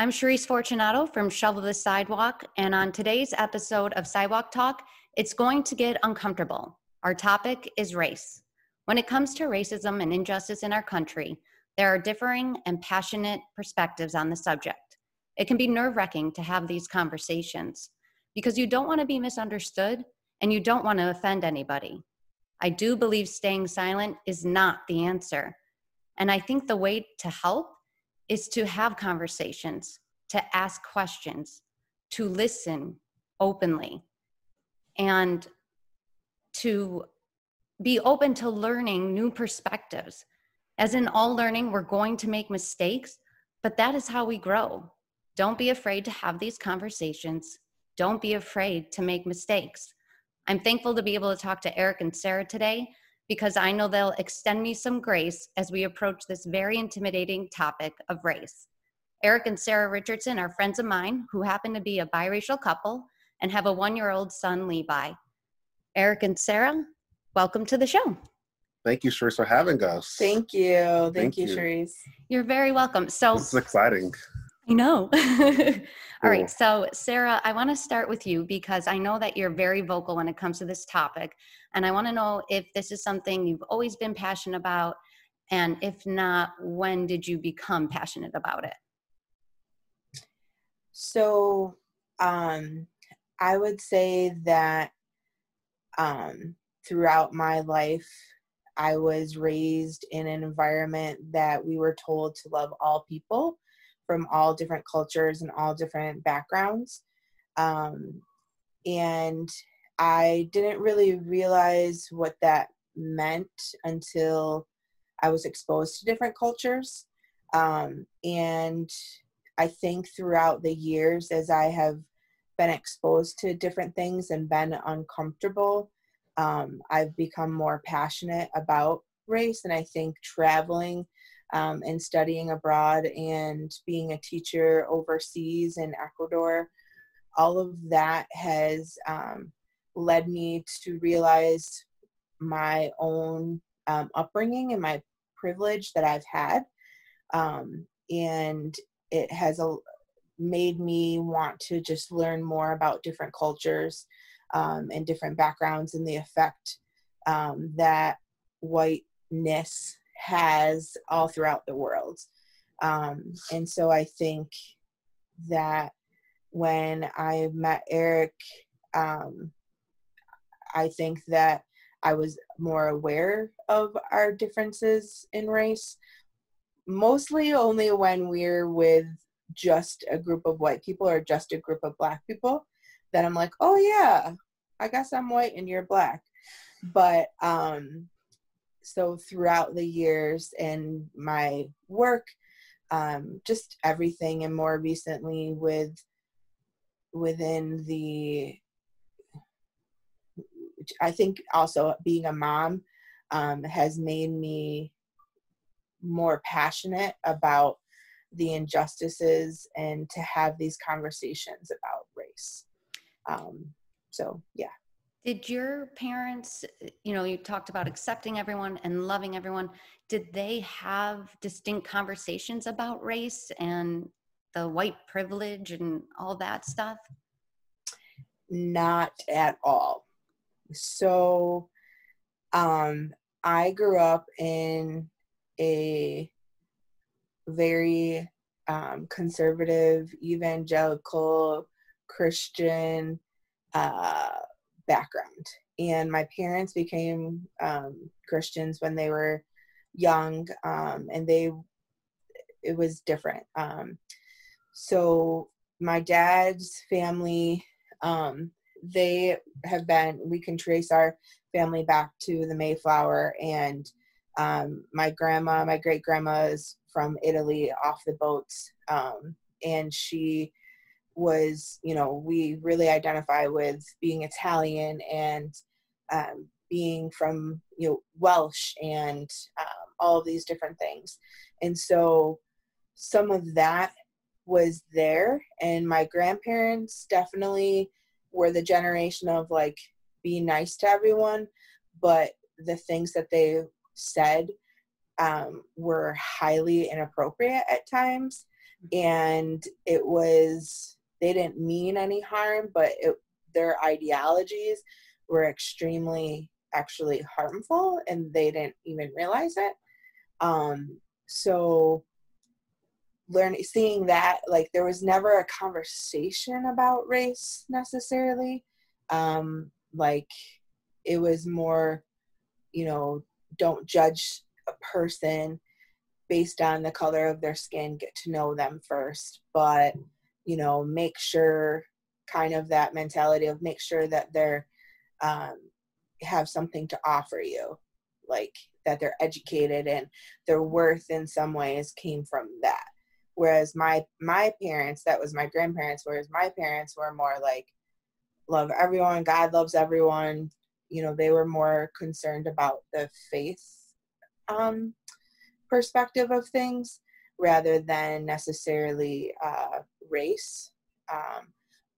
I'm Cherise Fortunato from Shovel the Sidewalk, and on today's episode of Sidewalk Talk, it's going to get uncomfortable. Our topic is race. When it comes to racism and injustice in our country, there are differing and passionate perspectives on the subject. It can be nerve wracking to have these conversations because you don't want to be misunderstood and you don't want to offend anybody. I do believe staying silent is not the answer. And I think the way to help is to have conversations, to ask questions, to listen openly, and to be open to learning new perspectives. As in all learning, we're going to make mistakes, but that is how we grow. Don't be afraid to have these conversations. Don't be afraid to make mistakes. I'm thankful to be able to talk to Eric and Sarah today because I know they'll extend me some grace as we approach this very intimidating topic of race. Eric and Sarah Richardson are friends of mine who happen to be a biracial couple and have a one year old son, Levi. Eric and Sarah, welcome to the show. Thank you, Cherise, for having us. Thank you. Thank, Thank you, you. Cherise. You're very welcome. So, This is exciting. I know. All right. So, Sarah, I want to start with you because I know that you're very vocal when it comes to this topic. And I want to know if this is something you've always been passionate about. And if not, when did you become passionate about it? So, um, I would say that um, throughout my life, I was raised in an environment that we were told to love all people from all different cultures and all different backgrounds. Um, and I didn't really realize what that meant until I was exposed to different cultures. Um, and I think throughout the years, as I have been exposed to different things and been uncomfortable, um, I've become more passionate about race. And I think traveling um, and studying abroad and being a teacher overseas in Ecuador, all of that has um, led me to realize my own um, upbringing and my privilege that I've had. Um, and it has a, made me want to just learn more about different cultures um, and different backgrounds and the effect um, that whiteness has all throughout the world. Um, and so I think that when I met Eric, um, I think that I was more aware of our differences in race, mostly only when we're with just a group of white people or just a group of black people. Then I'm like, oh yeah, I guess I'm white and you're black. But um, so throughout the years and my work, um, just everything, and more recently with within the I think also being a mom um, has made me more passionate about the injustices and to have these conversations about race. Um, so, yeah. Did your parents, you know, you talked about accepting everyone and loving everyone. Did they have distinct conversations about race and the white privilege and all that stuff? Not at all. So, um, I grew up in a very um, conservative, evangelical, Christian uh, background. And my parents became um, Christians when they were young, um, and they it was different. Um, so my dad's family, um, they have been. We can trace our family back to the Mayflower, and um, my grandma, my great grandma, is from Italy off the boats, um, and she was, you know, we really identify with being Italian and um, being from, you know, Welsh and um, all of these different things. And so some of that was there. And my grandparents definitely were the generation of like, be nice to everyone, but the things that they said um, were highly inappropriate at times. and it was they didn't mean any harm but it, their ideologies were extremely actually harmful and they didn't even realize it. Um so learning seeing that like there was never a conversation about race necessarily. Um like it was more you know don't judge a person based on the color of their skin get to know them first. But you know make sure kind of that mentality of make sure that they're um, have something to offer you like that they're educated and their worth in some ways came from that. Whereas my my parents that was my grandparents whereas my parents were more like love everyone god loves everyone. You know they were more concerned about the faith um, perspective of things rather than necessarily uh, race. Um,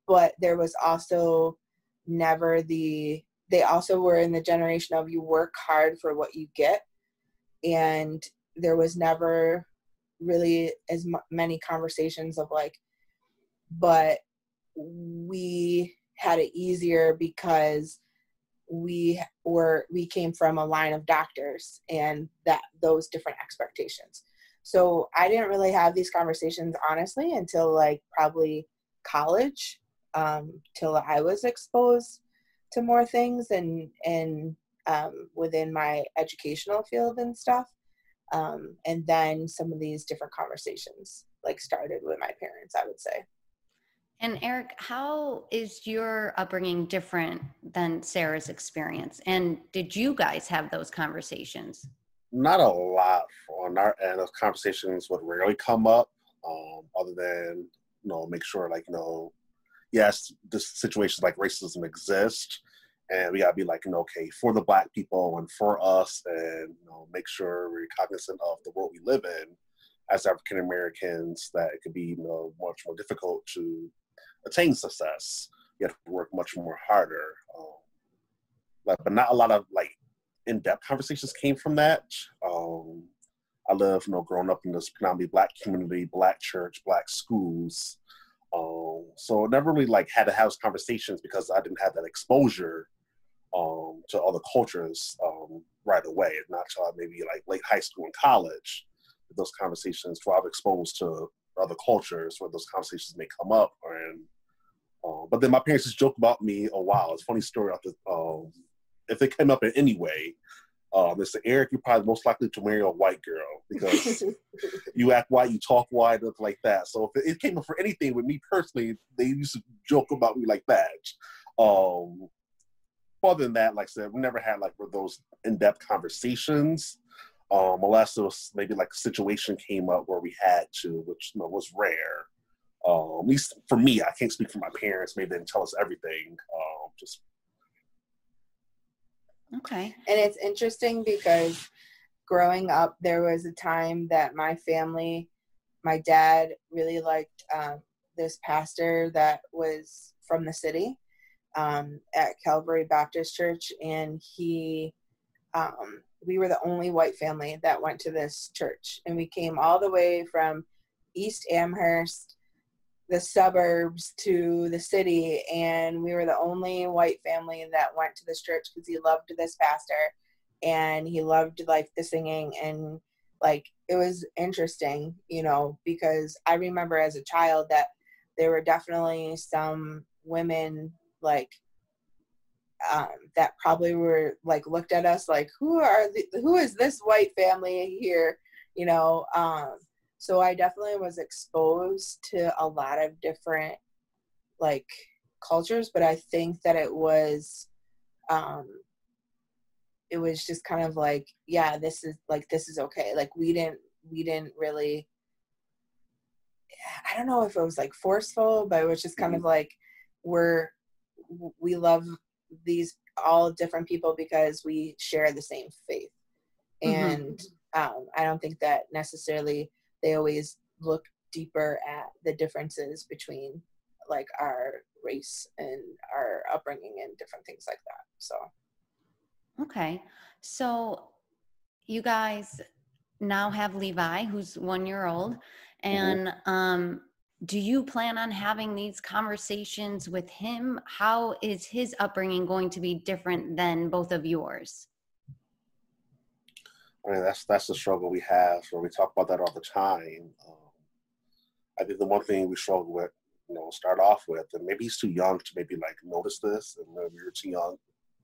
but there was also never the they also were in the generation of you work hard for what you get. And there was never really as m- many conversations of like but we had it easier because we were we came from a line of doctors and that those different expectations so i didn't really have these conversations honestly until like probably college um, till i was exposed to more things and and um, within my educational field and stuff um, and then some of these different conversations like started with my parents i would say and Eric, how is your upbringing different than Sarah's experience? And did you guys have those conversations? Not a lot on our end. Those conversations would rarely come up, um, other than you know, make sure like you know, yes, this situations like racism exist, and we gotta be like, you know, okay, for the black people and for us, and you know, make sure we're cognizant of the world we live in as African Americans. That it could be you know much more difficult to attain success. You have to work much more harder. Um, but, but not a lot of like in-depth conversations came from that. Um, I love, you know, growing up in this predominantly black community, black church, black schools. Um, so never really like had to have conversations because I didn't have that exposure um, to other cultures um, right away. Not until maybe like late high school and college, those conversations where I'm exposed to other cultures where those conversations may come up. And um, but then my parents just joke about me a while. It's a funny story. After, um, if they came up in any way, um, they say, Eric, you're probably most likely to marry a white girl because you act white, you talk white, look like that. So if it came up for anything with me personally, they used to joke about me like that. Um, other than that, like I said, we never had like those in-depth conversations um, unless it was maybe like a situation came up where we had to, which you know, was rare. Um, at least for me, I can't speak for my parents. Maybe they didn't tell us everything. Um, just okay. And it's interesting because growing up, there was a time that my family, my dad really liked um, this pastor that was from the city um, at Calvary Baptist Church, and he um, we were the only white family that went to this church. And we came all the way from East Amherst, the suburbs, to the city. And we were the only white family that went to this church because he loved this pastor and he loved like the singing. And like it was interesting, you know, because I remember as a child that there were definitely some women like um, that probably were like looked at us like who are the, who is this white family here you know um, so i definitely was exposed to a lot of different like cultures but i think that it was um it was just kind of like yeah this is like this is okay like we didn't we didn't really i don't know if it was like forceful but it was just kind of like we're we love these all different people because we share the same faith mm-hmm. and mm-hmm. um, i don't think that necessarily they always look deeper at the differences between like our race and our upbringing and different things like that so okay so you guys now have levi who's one year old And mm-hmm. um, do you plan on having these conversations with him? How is his upbringing going to be different than both of yours? I mean, that's that's the struggle we have. Where we talk about that all the time. Um, I think the one thing we struggle with, you know, start off with, and maybe he's too young to maybe like notice this, and maybe you're too young,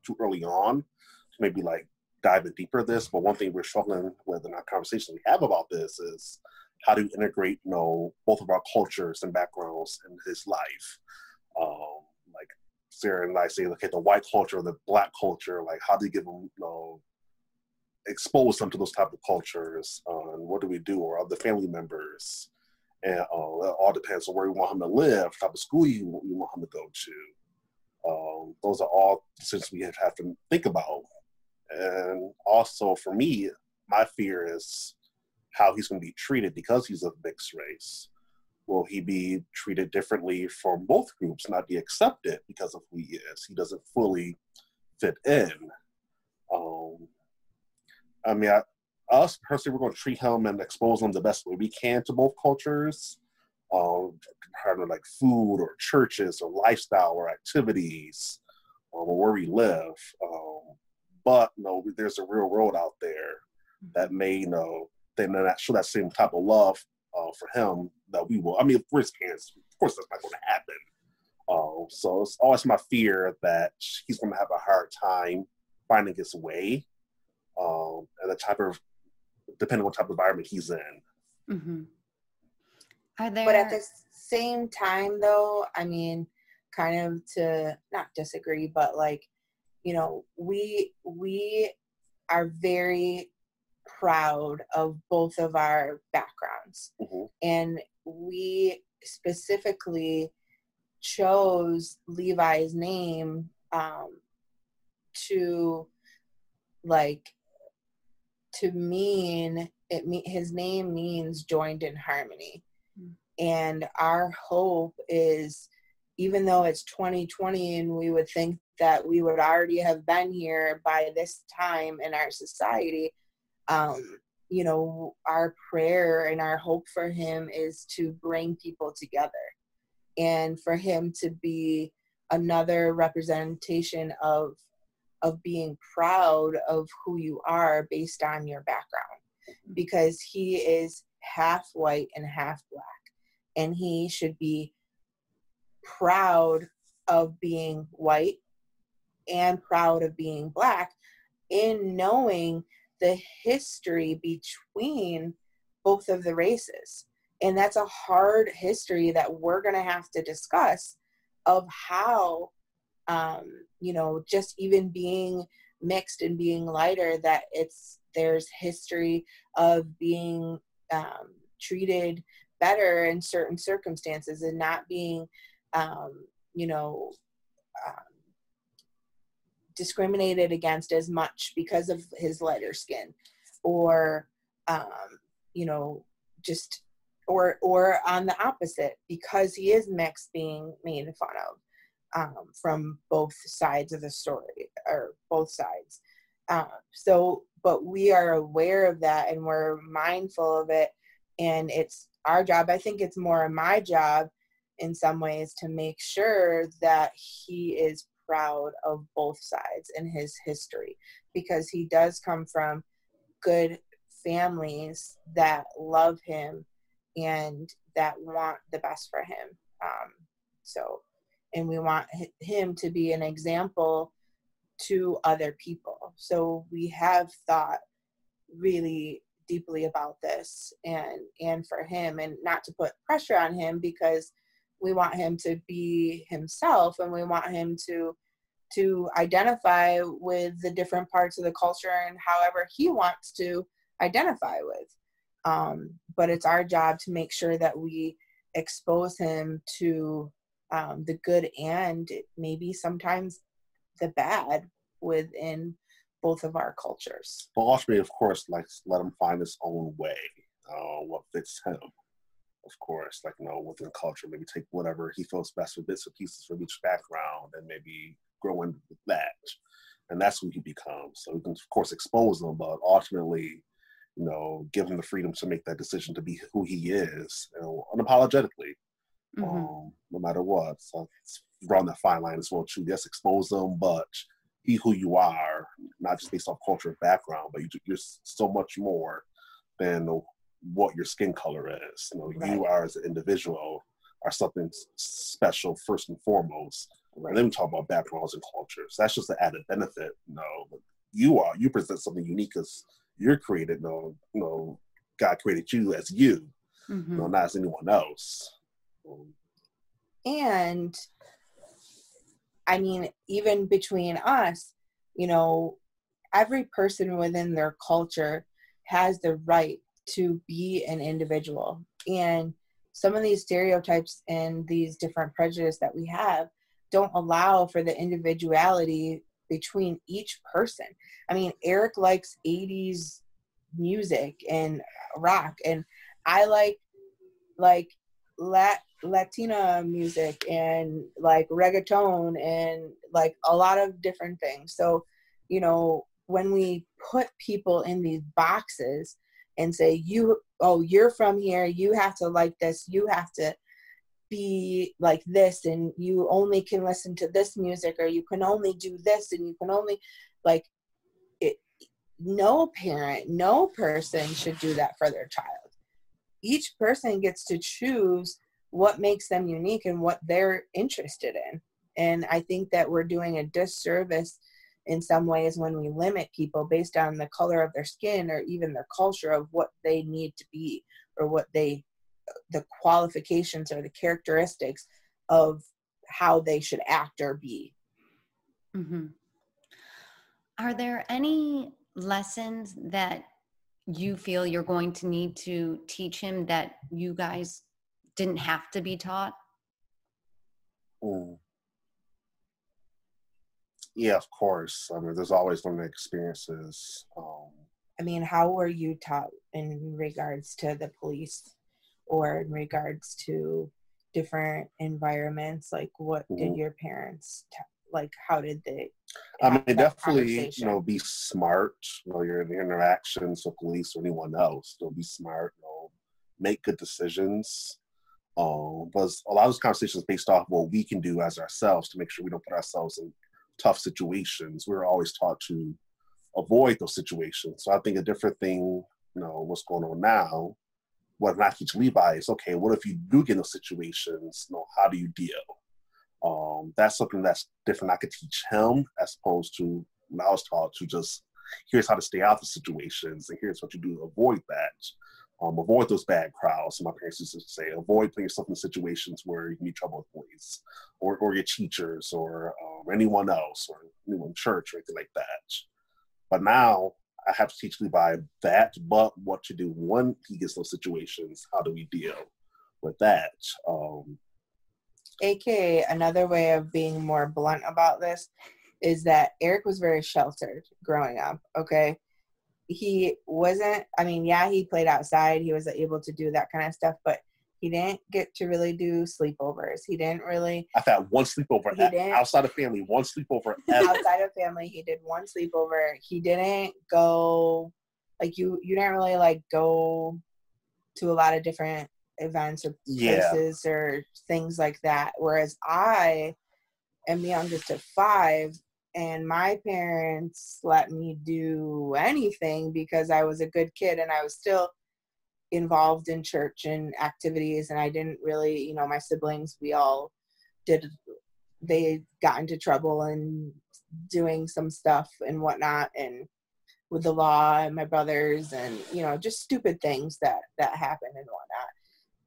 too early on to maybe like dive in deeper this. But one thing we're struggling with in our conversation we have about this is how to integrate, you know, both of our cultures and backgrounds in his life. Um, like Sarah and I say, okay, the white culture, the black culture, like how do you give them, you know, expose them to those type of cultures? Uh, and what do we do, or other family members? And uh, all depends on where we want him to live, type of school you, you want him to go to. Um, those are all decisions we have to think about. And also for me, my fear is how he's going to be treated because he's of mixed race. Will he be treated differently from both groups, not be accepted because of who he is? He doesn't fully fit in. Um, I mean, I, us personally, we're going to treat him and expose him the best way we can to both cultures, um, like food or churches or lifestyle or activities um, or where we live. Um, but you know, there's a real world out there that may you know then that show that same type of love uh, for him that we will. I mean, of course, of course, that's not going to happen. Uh, so it's always my fear that he's going to have a hard time finding his way, um, and the type of depending on what type of environment he's in. Mm-hmm. Are there? But at the same time, though, I mean, kind of to not disagree, but like, you know, we we are very proud of both of our backgrounds. Mm-hmm. And we specifically chose Levi's name um, to like to mean it me his name means joined in harmony mm-hmm. and our hope is even though it's 2020 and we would think that we would already have been here by this time in our society um, you know, our prayer and our hope for him is to bring people together and for him to be another representation of of being proud of who you are based on your background mm-hmm. because he is half white and half black and he should be proud of being white and proud of being black in knowing the history between both of the races. And that's a hard history that we're going to have to discuss of how, um, you know, just even being mixed and being lighter, that it's there's history of being um, treated better in certain circumstances and not being, um, you know, um, discriminated against as much because of his lighter skin or um, you know just or or on the opposite because he is mixed being made fun of um, from both sides of the story or both sides. Um, so but we are aware of that and we're mindful of it. And it's our job i think it's more my job in some ways to make sure that he is proud of both sides in his history. Because he does come from good families that love him and that want the best for him. Um, so, and we want him to be an example to other people. So we have thought really deeply about this and and for him and not to put pressure on him because we want him to be himself and we want him to to identify with the different parts of the culture and however he wants to identify with um, but it's our job to make sure that we expose him to um, the good and maybe sometimes the bad within both of our cultures. But ultimately, of course, like let him find his own way, uh, what fits him of course, like you know, within culture, maybe take whatever he feels best with bits and pieces from each background and maybe grow into that. And that's who he becomes. So we can of course expose them, but ultimately you know, give him the freedom to make that decision to be who he is, you know, unapologetically, mm-hmm. um, no matter what. So it's drawing that fine line as well too. Yes, expose them, but be who you are, not just based off culture and background, but you, are so much more than what your skin color is. You know, right. you are as an individual are something special first and foremost. Right. And then we talk about backgrounds and cultures. That's just an added benefit. You know, you are you present something unique because you're created. You know, you know, God created you as you, mm-hmm. you not as anyone else. And I mean, even between us, you know, every person within their culture has the right to be an individual. And some of these stereotypes and these different prejudices that we have don't allow for the individuality between each person. I mean, Eric likes 80s music and rock and I like like Lat Latina music and like reggaeton and like a lot of different things. So, you know, when we put people in these boxes and say, you, oh, you're from here, you have to like this, you have to be like this, and you only can listen to this music, or you can only do this, and you can only, like, it, no parent, no person should do that for their child. Each person gets to choose what makes them unique and what they're interested in. And I think that we're doing a disservice in some ways when we limit people based on the color of their skin or even their culture of what they need to be or what they the qualifications or the characteristics of how they should act or be mm-hmm. are there any lessons that you feel you're going to need to teach him that you guys didn't have to be taught mm yeah, of course. I mean, there's always learning experiences. Um, I mean, how were you taught in regards to the police or in regards to different environments? Like, what mm-hmm. did your parents, t- like, how did they? I mean, definitely, you know, be smart. While You know, your interactions with police or anyone else. Don't be smart. You know, make good decisions. Um, a lot of those conversations based off what we can do as ourselves to make sure we don't put ourselves in tough situations. We were always taught to avoid those situations. So I think a different thing, you know, what's going on now, what I teach Levi is okay, what if you do get in those situations? You know, how do you deal? Um, that's something that's different. I could teach him as opposed to when I was taught to just here's how to stay out of situations and here's what you do to avoid that. Um, avoid those bad crowds. My parents used to say, avoid putting yourself in situations where you need trouble with police or, or your teachers or um, anyone else or anyone in church or anything like that. But now I have to teach Levi that, but what to do when he gets those situations. How do we deal with that? Um, AKA, another way of being more blunt about this is that Eric was very sheltered growing up, okay? He wasn't i mean yeah he played outside. He was able to do that kind of stuff but he didn't get to really do sleepovers. He didn't really i've had one sleepover outside of family one sleepover outside of family he did one sleepover. He didn't go like you you didn't really like go to a lot of different events or places yeah. or things like that. Whereas i am the youngest of five and my parents let me do anything because I was a good kid and I was still involved in church and activities and I didn't really, you know, my siblings we all did they got into trouble and doing some stuff and whatnot and with the law and my brothers and you know just stupid things that that happened and whatnot.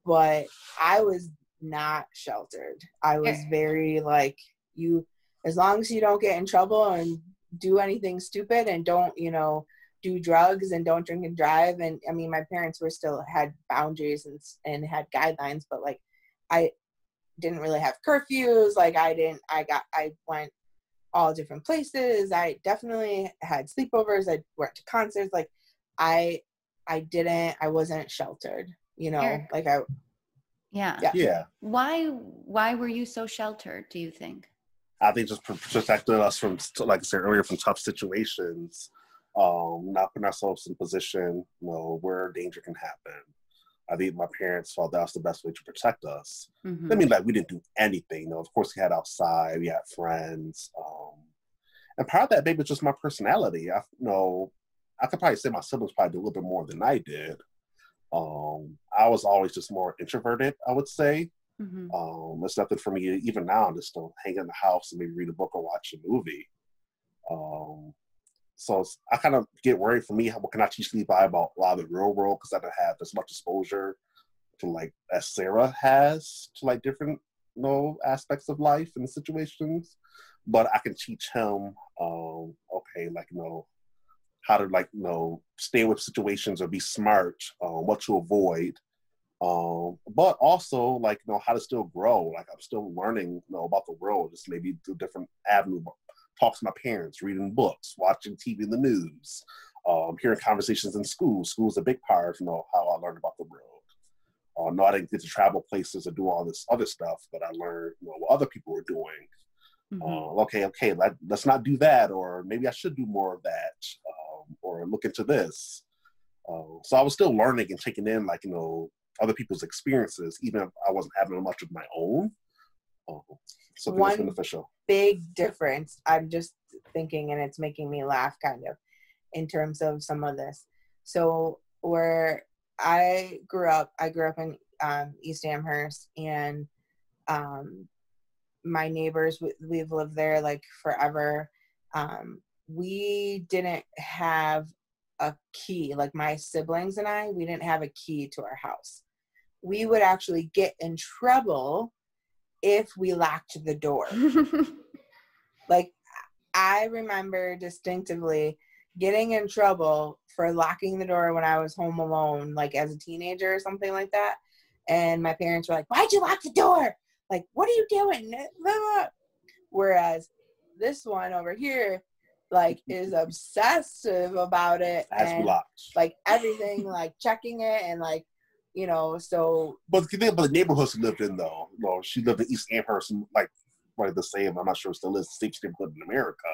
But i was not sheltered. I was very like you as long as you don't get in trouble and do anything stupid and don't you know do drugs and don't drink and drive. And i mean my parents were still had boundaries and and had guidelines but like i didn't really have curfews. Like i didn't i got i went all different places. I definitely had sleepovers. I went to concerts. Like i i didn't i wasn't sheltered you know? Like i yeah. Yeah. Yeah. Why why were you so sheltered do you think I think just protected us from, like I said earlier, from tough situations. um, not putting ourselves in a position you know, where danger can happen. I think my parents felt that was the best way to protect us. Mm-hmm. I mean, like we didn't do anything. You know, of course, we had outside, we had friends, um, and part of that maybe was just my personality. I you know I could probably say my siblings probably did a little bit more than I did. Um, I was always just more introverted, I would say. Mm-hmm. Um, it's nothing for me even now just to hang in the house and maybe read a book or watch a movie. Um, so I kind of get worried for me. What can I teach Levi about a lot of the real world because I don't have as much exposure to like as Sarah has to like different you know aspects of life and situations. But I can teach him, um, okay, like you know, how to like you know stay with situations or be smart, um, what to avoid, um, but also like you know how to still grow. Like I'm still learning you know about the world, just maybe through different avenues. Talks to my parents, reading books, watching TV, and the news, um, hearing conversations in school. School's a big part of you know how I learned about the world. Uh, no, I didn't get to travel places or do all this other stuff, but I learned you know, what other people were doing. Mm-hmm. Uh, okay, okay, let, us not do that, or maybe I should do more of that, um, or look into this. Uh, so I was still learning and taking in, like you know, other people's experiences, even if I wasn't having much of my own. Um, so One beneficial. Big difference. I'm just thinking, and it's making me laugh, kind of, in terms of some of this. So where I grew up, I grew up in um, East Amherst, and um, my neighbors, we've lived there like forever. Um, we didn't have a key, like my siblings and I, we didn't have a key to our house. We would actually get in trouble if we locked the door. like, I remember distinctively getting in trouble for locking the door when I was home alone, like as a teenager or something like that. And my parents were like, Why'd you lock the door? Like, what are you doing? Whereas this one over here, like, is obsessive about it. As and, locked. Like everything, like checking it and like, you know, so. But the thing about the neighborhood she lived in, though, you know, she lived in East Amherst, like, like the same. I'm not sure still is the sixth neighborhood in America.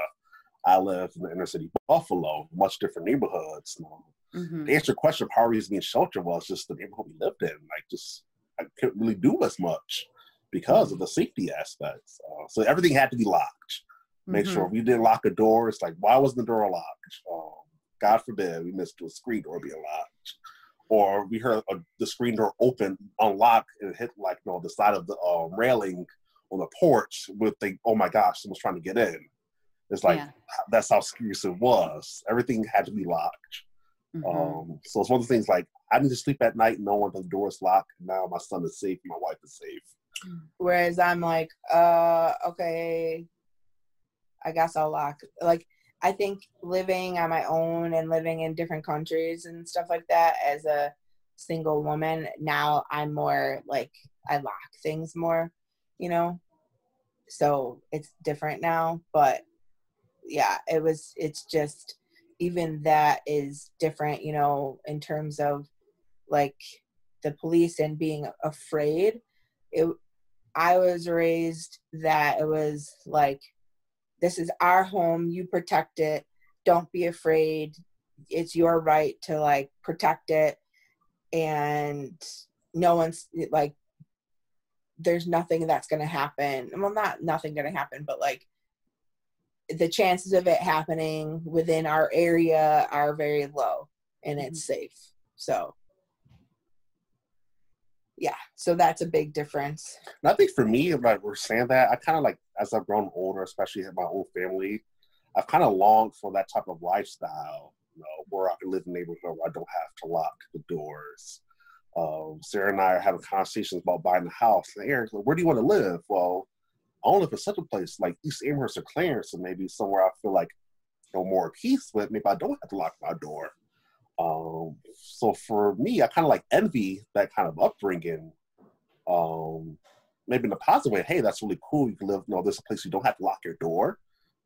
I live in the inner city Buffalo, much different neighborhoods. You know. mm-hmm. To answer your question, part of reason being sheltered was just the neighborhood we lived in. Like, just I couldn't really do as much because of the safety aspects. Uh, so everything had to be locked. Make mm-hmm. sure we didn't lock a door. It's like, why wasn't the door locked? Um, God forbid we missed a screen door being locked. Or we heard a, the screen door open, unlock, and hit like you know the side of the um, railing on the porch with the oh my gosh, someone's trying to get in. It's like yeah. that's how serious it was. Everything had to be locked. Mm-hmm. Um, so it's one of the things like I need to sleep at night knowing the door is locked. Now my son is safe, my wife is safe. Whereas I'm like, uh, okay, I guess I'll lock. Like, I think living on my own and living in different countries and stuff like that as a single woman, now I'm more like, I lock things more, you know? So it's different now. But yeah, it was, it's just, even that is different, you know, in terms of like the police and being afraid. It, I was raised that it was like, this is our home, you protect it, don't be afraid. It's your right to like protect it. And no one's like, there's nothing that's going to happen. Well, not nothing going to happen, but like the chances of it happening within our area are very low and it's mm-hmm. safe. So yeah so that's a big difference. And i think for me like we're saying that i kind of like as i've grown older especially in my own family i've kind of longed for that type of lifestyle you know where i can live in a neighborhood where i don't have to lock the doors. Um, sarah and i are having conversations about buying a house. And eric where do you want to live? Well i want to such a place like east amherst or clarence and maybe somewhere i feel like no more peace with maybe i don't have to lock my door um, so for me, I kind of like envy that kind of upbringing. Um, maybe in a positive way. Hey, that's really cool. You can live, you know, there's a place you don't have to lock your door.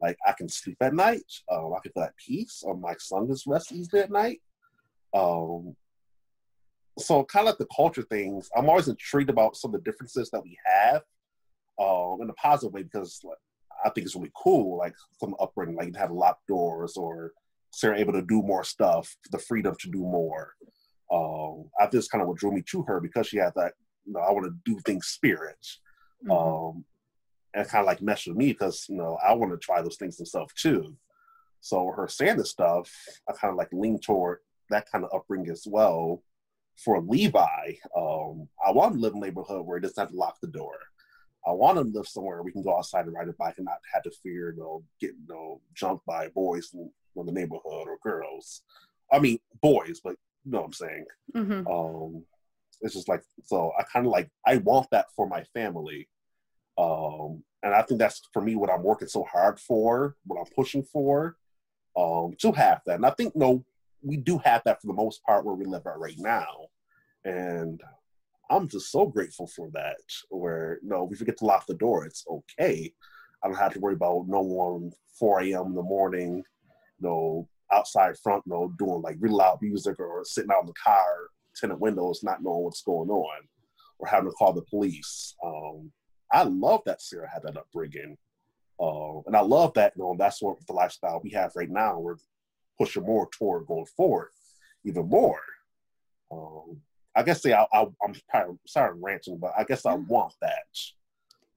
Like I can sleep at night. Um, I can feel at peace. Um, my son can rest easily at night. Um, so kind of like the culture things. I'm always intrigued about some of the differences that we have. Um, in a positive way because like, I think it's really cool. Like some upbringing, like you have locked doors or Sarah able to do more stuff, the freedom to do more. Um, I think it's kind of what drew me to her because she had that, you know, I want to do things spirit. Mm-hmm. Um, and kind of like mesh with me because, you know, I want to try those things myself too. So her saying this stuff, I kind of like lean toward that kind of upbringing as well. For Levi, um, I want to live in a neighborhood where it doesn't have to lock the door. I want to live somewhere we can go outside and ride a bike and not have to fear, you know, getting you know, jumped by boys in the neighborhood or girls. I mean, boys, but you know what I'm saying. Mm-hmm. Um, it's just like so. I kind of like I want that for my family, um, and I think that's for me what I'm working so hard for, what I'm pushing for, um, to have that. And I think no, we do have that for the most part where we live at right now, and I'm just so grateful for that. Where you no, know, we forget to lock the door. It's okay. I don't have to worry about no one 4 a.m. in the morning, you know, outside front, you know, doing like really loud music or sitting out in the car, tenant windows, not knowing what's going on, or having to call the police. Um, I love that Sarah had that upbringing. Uh, and I love that, you know, that's what the lifestyle we have right now. We're pushing more toward going forward even more. Um, I guess say I, am of sorry I'm ranting, but I guess I want that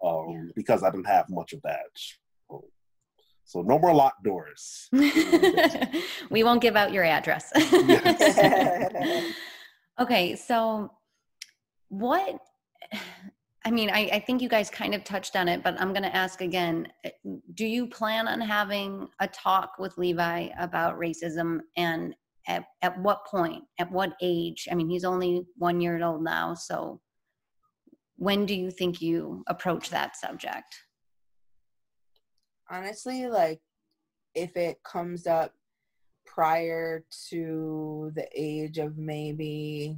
um, yeah. because I didn't have much of that. So no more locked doors. we won't give out your address. okay, so what? I mean, I, I, think you guys kind of touched on it, but I'm going to ask again. Do you plan on having a talk with Levi about racism and at, at what point, at what age? I mean, he's only one year old now. So when do you think you approach that subject? Honestly, like if it comes up prior to the age of maybe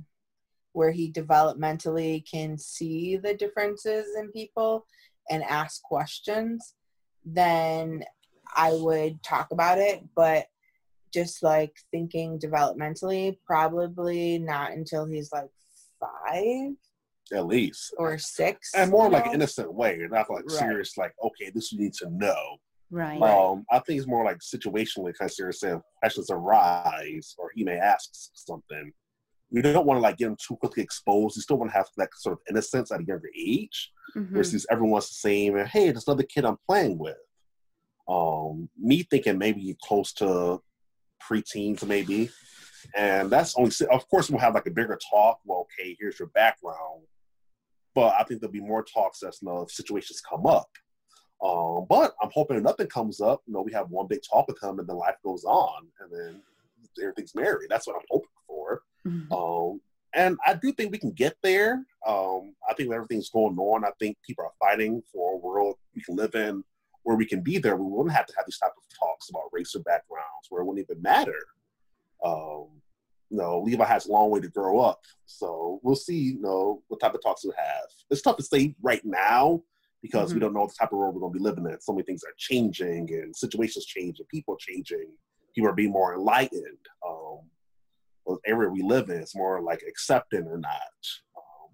where he developmentally can see the differences in people and ask questions, then I would talk about it. But just like thinking developmentally, probably not until he's like five at least. Or six? And more like innocent way not like right. serious like okay this you need to know. Right. Um i think it's more like situationally kind of serious saying questions arise or he may ask something. You don't want to like get him too quickly exposed. You still want to have that sort of innocence at a younger age mm-hmm. versus everyone's the same and hey there's another kid i'm playing with. Um me thinking maybe close to preteens maybe. And that's only of course we'll have like a bigger talk. Well okay here's your background but I think there'll be more talks as you know, if situations come up. Um, but I'm hoping nothing comes up. You know, we have one big talk with him, and then life goes on, and then everything's married. That's what I'm hoping for. Mm-hmm. Um, and I do think we can get there. Um, I think everything's going on. I think people are fighting for a world we can live in where we can be there. We wouldn't have to have these type of talks about race or backgrounds where it wouldn't even matter. Um, you know, Levi has a long way to grow up. So we'll see, you know, what type of talks we have. It's tough to say right now because mm-hmm. we don't know the type of world we're going to be living in. So many things are changing and situations change and people changing. People are being more enlightened. Um, the area we live in is more like accepting or not. Um,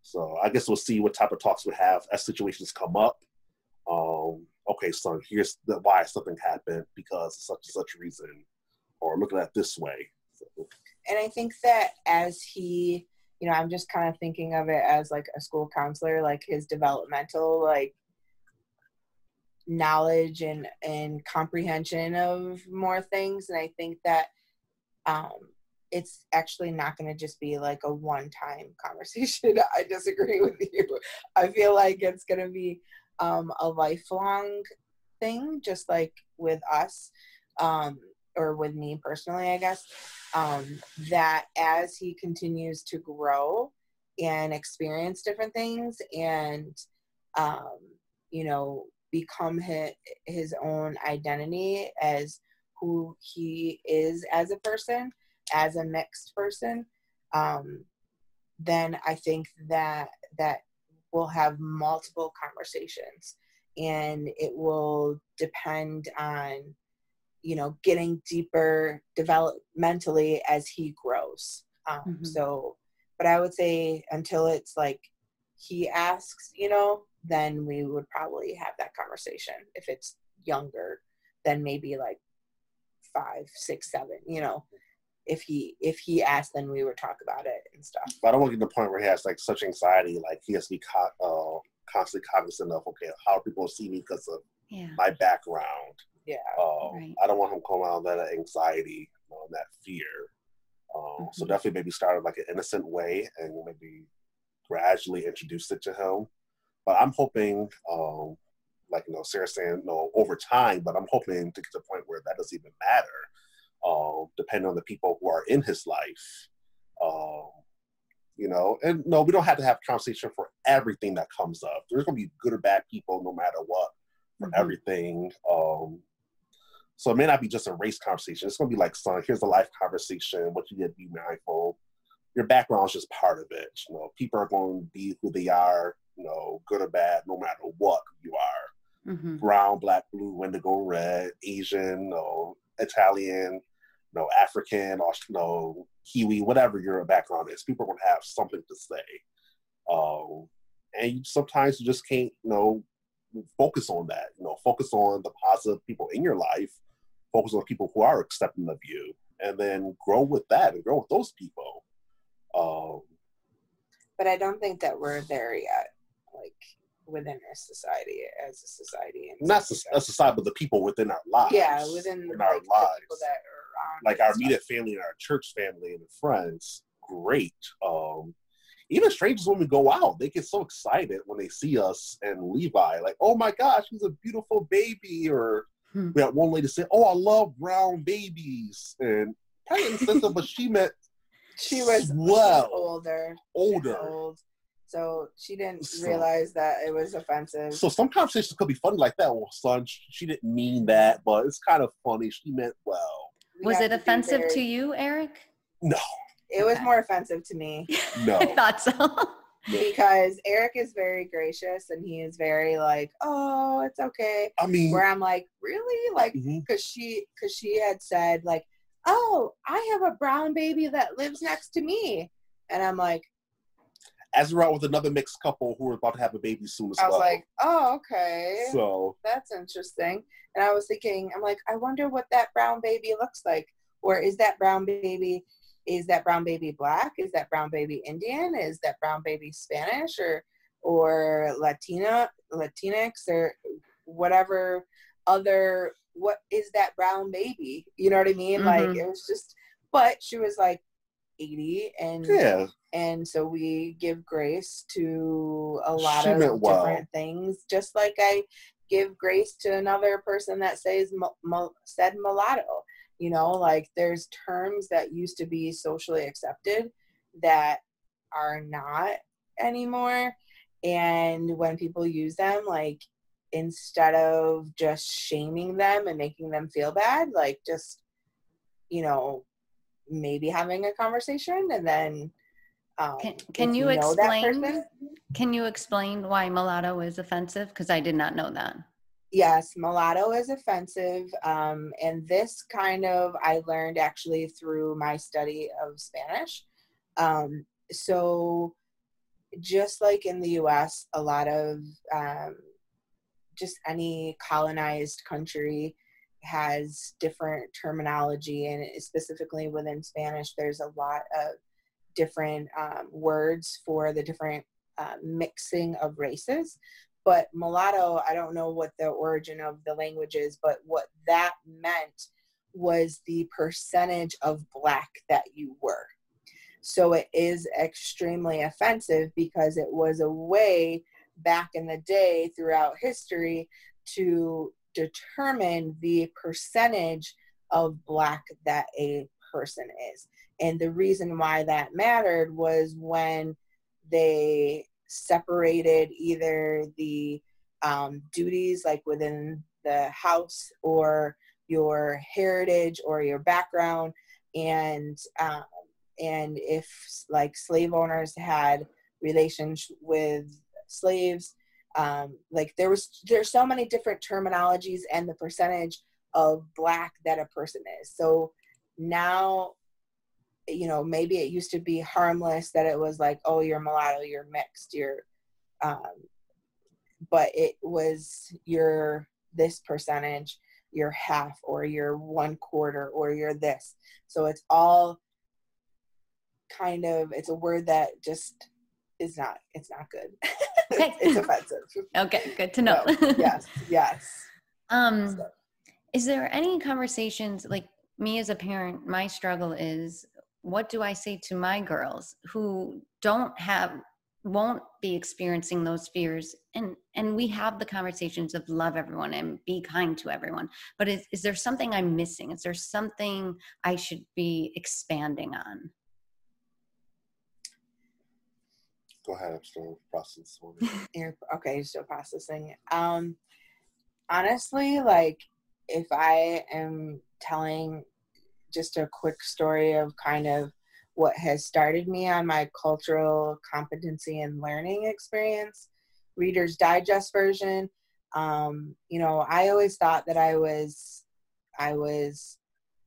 so I guess we'll see what type of talks we have as situations come up. Um, okay, son, here's the, why something happened because of such and such reason, or look at it this way and I think that as he, you know, I'm just kind of thinking of it as like a school counselor, like his developmental like knowledge and and comprehension of more things. And i think that um it's actually not going to just be like a one time conversation. I disagree with you. I feel like it's going to be um a lifelong thing just like with us. Um or with me personally, I guess, um, that as he continues to grow and experience different things and, um, you know, become his, his own identity as who he is as a person, as a mixed person, um, then I think that that we'll have multiple conversations and it will depend on you know getting deeper developmentally as he grows um, mm-hmm. so but i would say until it's like he asks you know then we would probably have that conversation if it's younger then maybe like five, six, seven. You know, if he if he asked, then we would talk about it and stuff. But I don't want to get to the point where he has like such anxiety, like he has to be co- uh, constantly cognizant of, okay, how people see me because of Yeah. my background. Yeah. Um, Right. I don't want him coming out of that anxiety, um, that fear. Um, So Mhm. definitely maybe start like an innocent way and maybe gradually introduce it to him. But I'm hoping, um, like you know, Sarah saying, no, over time. But I'm hoping to get to the point where that doesn't even matter, um, depending on the people who are in his life. Um, you know, and no, we don't have to have conversation for everything that comes up. There's gonna be good or bad people, no matter what for Mhm. everything. Um, so it may not be just a race conversation. It's gonna be like, son, here's a life conversation. What you need to be mindful. Your background is just part of it. You know, people are going to be who they are. You know, good or bad, no matter what you are. Mhm. Brown, black, blue, indigo, red, Asian, no, Italian, no, African, or no, Kiwi, whatever your background is. People are going to have something to say. Um, and you, sometimes you just can't, you know, focus on that. You know, focus on the positive people in your life. Focus on people who are accepting of you, and then grow with that and grow with those people. Um, But I don't think that we're there yet, like within our society as a society. And not stuff a society, but the people within our lives. yeah, within like, our the people lives. that are around. like our immediate family and our church family and friends, great. Um, even strangers when we go out, they get so excited when they see us and Levi, like, oh my gosh, he's a beautiful baby. Or Hmm. we had one lady say, oh, I love brown babies. And probably in the sense of, but she meant she was swell, older, older. old, so she didn't So- realize that it was offensive. So some conversations could be funny like that. Well, son, sh- she didn't mean that, but it's kind of funny. She meant well. We Was it to offensive very- to you, Eric? No, It was Okay. more offensive to me no. I thought so. Because Eric is very gracious and he is very like, "Oh, it's okay." I mean, Where I'm like, "Really?" Like, mm-hmm. because she because she had said like, "Oh, I have a brown baby that lives next to me," and I'm like, as we're out with another mixed couple who are about to have a baby soon as I was well. like, "Oh, okay." so that's interesting. And I was thinking, I'm like, I wonder what that brown baby looks like. Or is that brown baby, is that brown baby black? Is that brown baby Indian? Is that brown baby Spanish or or Latina, Latinx or whatever other what is that brown baby? You know what I mean? Like Mhm. it was just but she was like 80 and yeah, and so we give grace to a lot She of meant well. different things just like i give grace to another person that says said mulatto you know like there's terms that used to be socially accepted that are not anymore and when people use them like instead of just shaming them and making them feel bad like just you know maybe having a conversation and then um, Can, can you know explain? person- Can you explain why mulatto is offensive? Because I did not know that. Yes, mulatto is offensive. Um, and this kind of I learned actually through my study of Spanish. Um, so, just like in the US, a lot of um, just any colonized country has different terminology, and specifically within Spanish, there's a lot of different um, words for the different uh, mixing of races but mulatto i don't know what the origin of the language is but what that meant was the percentage of black that you were. So it is extremely offensive because it was a way back in the day throughout history to determine the percentage of black that a person is. And the reason why that mattered was when they separated either the um, duties like within the house or your heritage or your background. And um, and if like slave owners had relations with slaves um, like there was there's so many different terminologies and the percentage of black that a person is. So now you know maybe it used to be harmless that it was like oh you're mulatto you're mixed you're um but it was your this percentage you're half or you're one quarter or you're this so it's all kind of it's a word that just is not it's not good okay. it's, offensive okay good to know so, yes yes um so. is there any conversations like me as a parent my struggle is what do i say to my girls who don't have won't be experiencing those fears? And and we have the conversations of love everyone and be kind to everyone but is, is there something i'm missing? Is there something i should be expanding on? Go ahead i'm still processing okay you're still processing. Um honestly like if i am telling just a quick story of kind of what has started me on my cultural competency and learning experience, Reader's Digest version. Um, you know, I always thought that I was, I was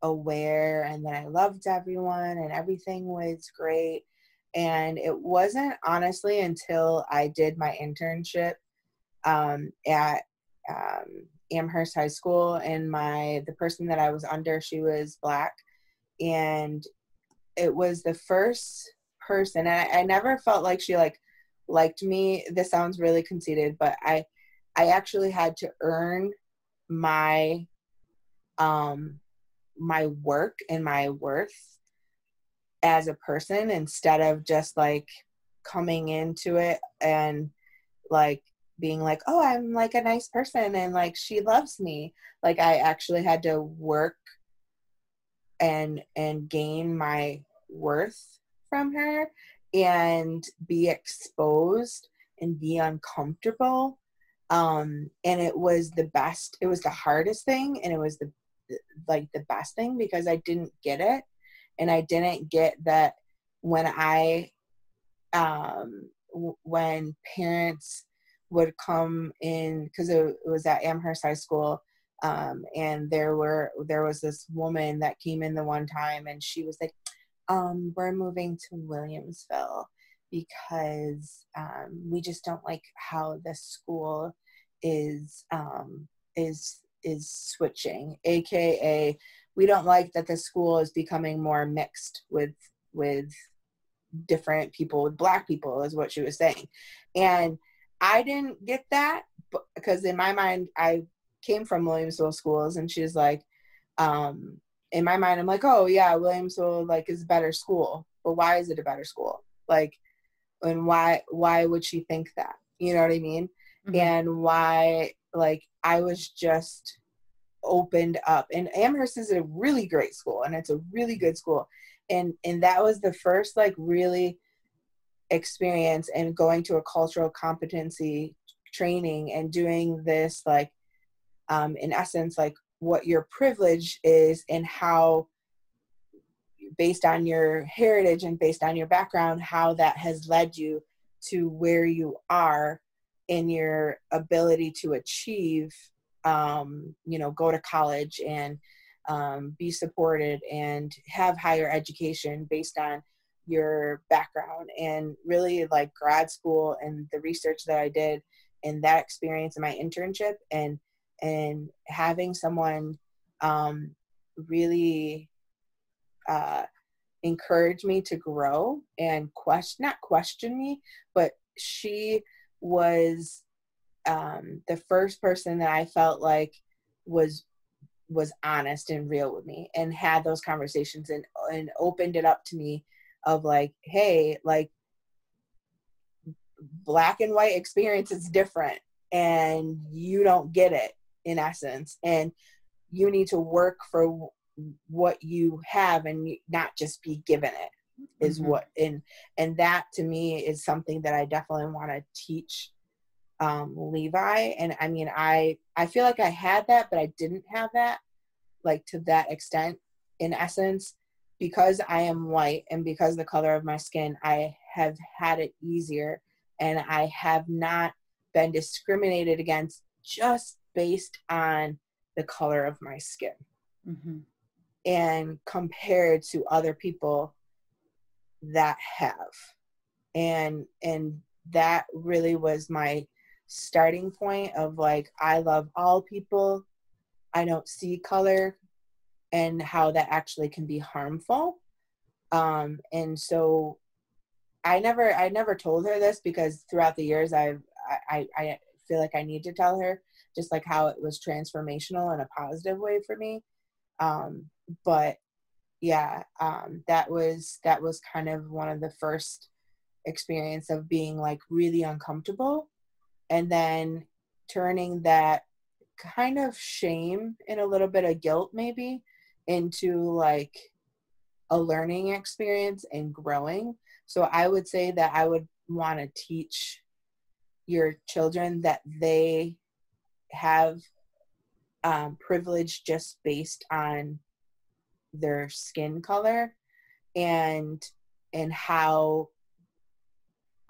aware and that I loved everyone and everything was great. And it wasn't honestly until I did my internship um, at um, Amherst High School, and my the person that I was under, she was black, and it was the first person I, I never felt like she like liked me this sounds really conceited but i i actually had to earn my um my work and my worth as a person instead of just like coming into it and like being like oh i'm like a nice person and like she loves me. Like i actually had to work and and gain my worth from her and be exposed and be uncomfortable. Um and it was the best it was the hardest thing and it was the like the best thing because i didn't get it. And i didn't get that when i um when parents would come in because it, it was at amherst high school um, and there were there was this woman that came in the one time and she was like um, we're moving to Williamsville because um, we just don't like how the school is um, is is switching aka we don't like that the school is becoming more mixed with with different people with black people is what she was saying. And i didn't get that because in my mind i came from williamsville schools and she's like um, in my mind, I'm like, oh yeah, Williamsville like is a better school, but why is it a better school? Like, and why why would she think that? You know what I mean? Mm-hmm. And why like I was just opened up. And Amherst is a really great school, and it's a really good school, and and that was the first like really experience and going to a cultural competency training and doing this like um, in essence like what your privilege is and how based on your heritage and based on your background how that has led you to where you are in your ability to achieve um, you know go to college and um, be supported and have higher education based on your background and really like grad school and the research that i did and that experience in my internship and and having someone um, really uh, encourage me to grow and question not question me but she was um, the first person that i felt like was was honest and real with me and had those conversations and and opened it up to me of like hey like black and white experience is different and you don't get it in essence and you need to work for what you have and not just be given it is mm-hmm. what and and that to me is something that i definitely want to teach um, levi and i mean i i feel like i had that but i didn't have that like to that extent in essence because i am white and because the color of my skin i have had it easier. And i have not been discriminated against just based on the color of my skin. Mm-hmm. and compared to other people that have. And and that really was my starting point of like i love all people. I don't see color and how that actually can be harmful. Um, and so I never I never told her this because throughout the years I've I, I feel like I need to tell her just like how it was transformational in a positive way for me. Um, but yeah, um, that was that was kind of one of the first experience of being like really uncomfortable and then turning that kind of shame and a little bit of guilt maybe into like a learning experience and growing. So I would say that I would want to teach your children that they have um, privilege just based on their skin color and and how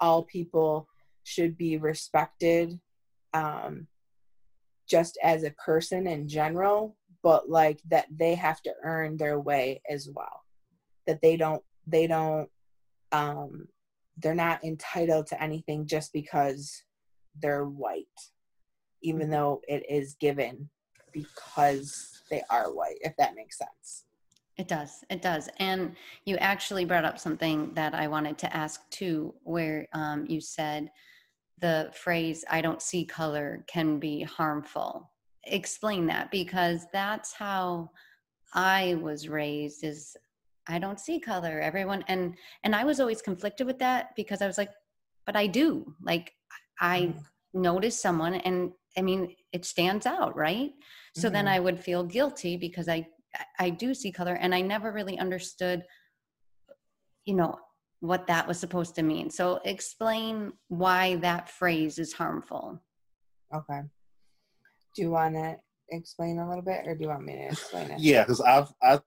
all people should be respected um, just as a person in general but like that they have to earn their way as well. That they don't they don't um they're not entitled to anything just because they're white even mm-hmm. though it is given because they are white if that makes sense. It does it does. And you actually brought up something that i wanted to ask too where um, you said the phrase i don't see color can be harmful explain that because that's how I was raised is I don't see color everyone and and I was always conflicted with that because I was like but I do like I mm-hmm. notice someone and I mean it stands out right so mm-hmm. then I would feel guilty because I I do see color and I never really understood you know what that was supposed to mean so explain why that phrase is harmful okay do you want to explain a little bit, or do you want me to explain it? Yeah, because I've I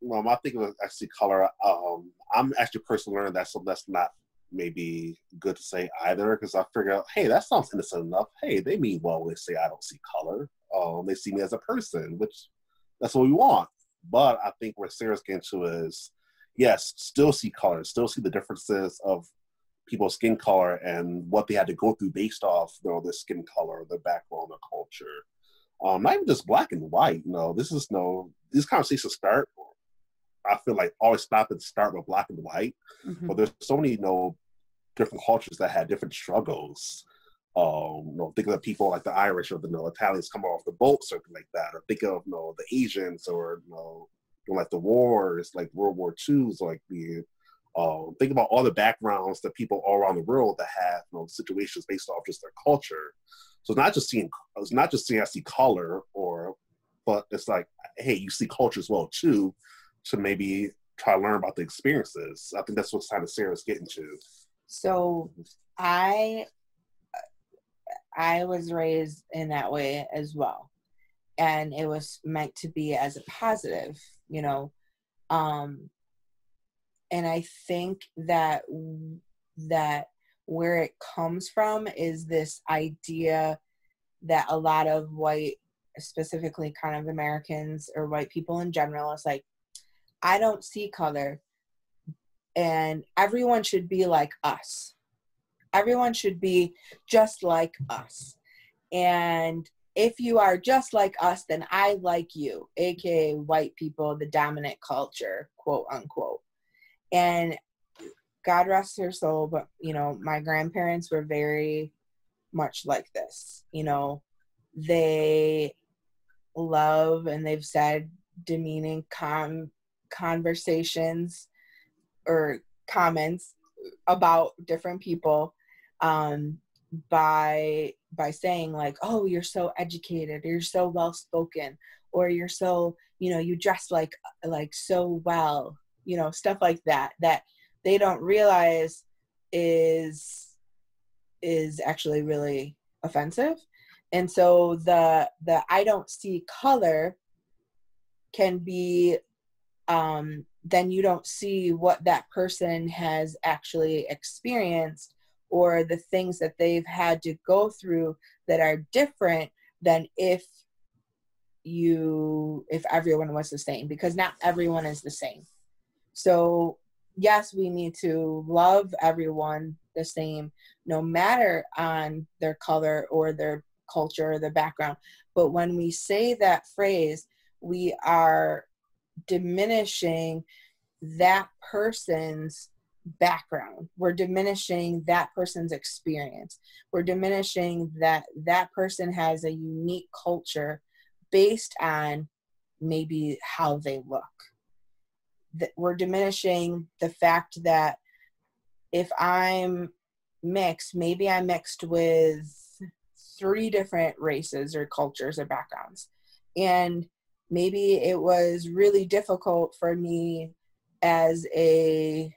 well, my thing was actually color. Um, I'm actually personally learning that, so that's not maybe good to say either. Because I figure out, hey, that sounds innocent enough. Hey, they mean well when they say I don't see color. Um, they see me as a person, which that's what we want. But I think where Sarah's getting to is, yes, still see color, still see the differences of people's skin color and what they had to go through based off you know, their skin color, their background, their culture. Um, not even just black and white. You know, this is no these conversations start. I feel like always stop and start with black and white, mm-hmm. but there's so many you know different cultures that had different struggles. Um, you know, think of the people like the Irish or the you know, Italians coming off the boat, something like that, or think of you know the Asians or you know like the wars, like World War II's, like the um, think about all the backgrounds that people all around the world that have you know, situations based off just their culture. So it's not just seeing it's not just seeing I see color or, but it's like hey, you see culture as well too, to maybe try to learn about the experiences. I think that's what kind of Sarah's getting to. So I I was raised in that way as well. And it was meant to be as a positive, you know. Um, and i think that that where it comes from is this idea that a lot of white specifically kind of americans or white people in general is like i don't see color. And everyone should be like us. Everyone should be just like us. And if you are just like us then i like you aka white people the dominant culture quote unquote and God rest her soul, but you know, my grandparents were very much like this. You know, they love and they've said demeaning com- conversations or comments about different people um, by by saying like, "Oh, you're so educated, you're so well spoken, or you're so you know you dress like like so well." You know stuff like that that they don't realize is is actually really offensive. And so the the i don't see color can be um then you don't see what that person has actually experienced or the things that they've had to go through that are different than if you if everyone was the same because not everyone is the same so, yes, we need to love everyone the same, no matter on their color or their culture or the background. But when we say that phrase, we are diminishing that person's background. We're diminishing that person's experience. We're diminishing that that person has a unique culture based on maybe how they look that we're diminishing the fact that if i'm mixed maybe i'm mixed with three different races or cultures or backgrounds. And maybe it was really difficult for me as a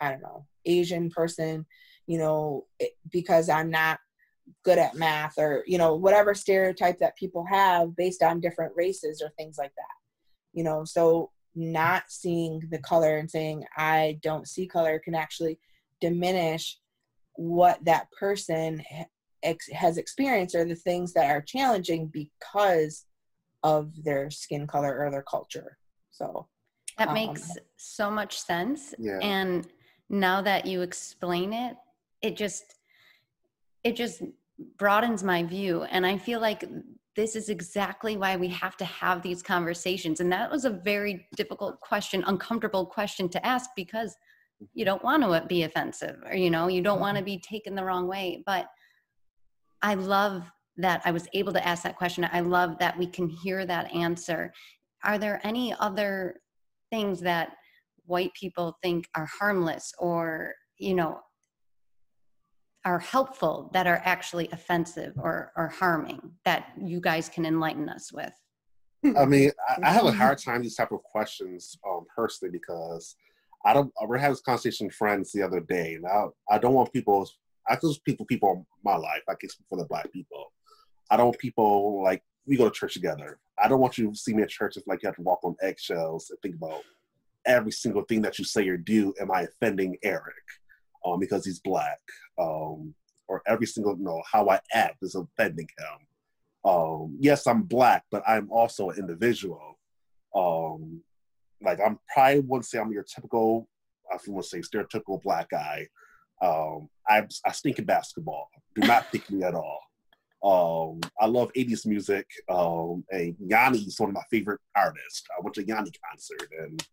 i don't know asian person you know because i'm not good at math or you know whatever stereotype that people have based on different races or things like that you know. So not seeing the color and saying i don't see color can actually diminish what that person ex- has experienced or the things that are challenging because of their skin color or their culture so that um, makes so much sense. Yeah. And now that you explain it, it just it just broadens my view and I feel like this is exactly why we have to have these conversations and that was a very difficult question, uncomfortable question to ask because you don't want to be offensive or you know, you don't want to be taken the wrong way, but I love that I was able to ask that question. I love that we can hear that answer. Are there any other things that white people think are harmless or you know are helpful that are actually offensive or, or harming that you guys can enlighten us with. I mean i, I have a hard time these type of questions um, personally because i don't we're having this conversation with friends the other day and i, I don't want people i just people people in my life i can speak for the black people. I don't want people like we go to church together. I don't want you to see me at church as like you have to walk on eggshells and think about every single thing that you say or do. Am I offending Eric um, because he's black? Um, or every single, know, how I act is offending him. Um, yes, I'm black, but I'm also an individual. Um, like I'm probably wouldn't say I'm your typical, I want to say stereotypical black guy. Um, I, I stink at basketball. Do not think me at all. Um, I love 80s music. Um, and Yanni is one of my favorite artists. I went to Yanni concert, and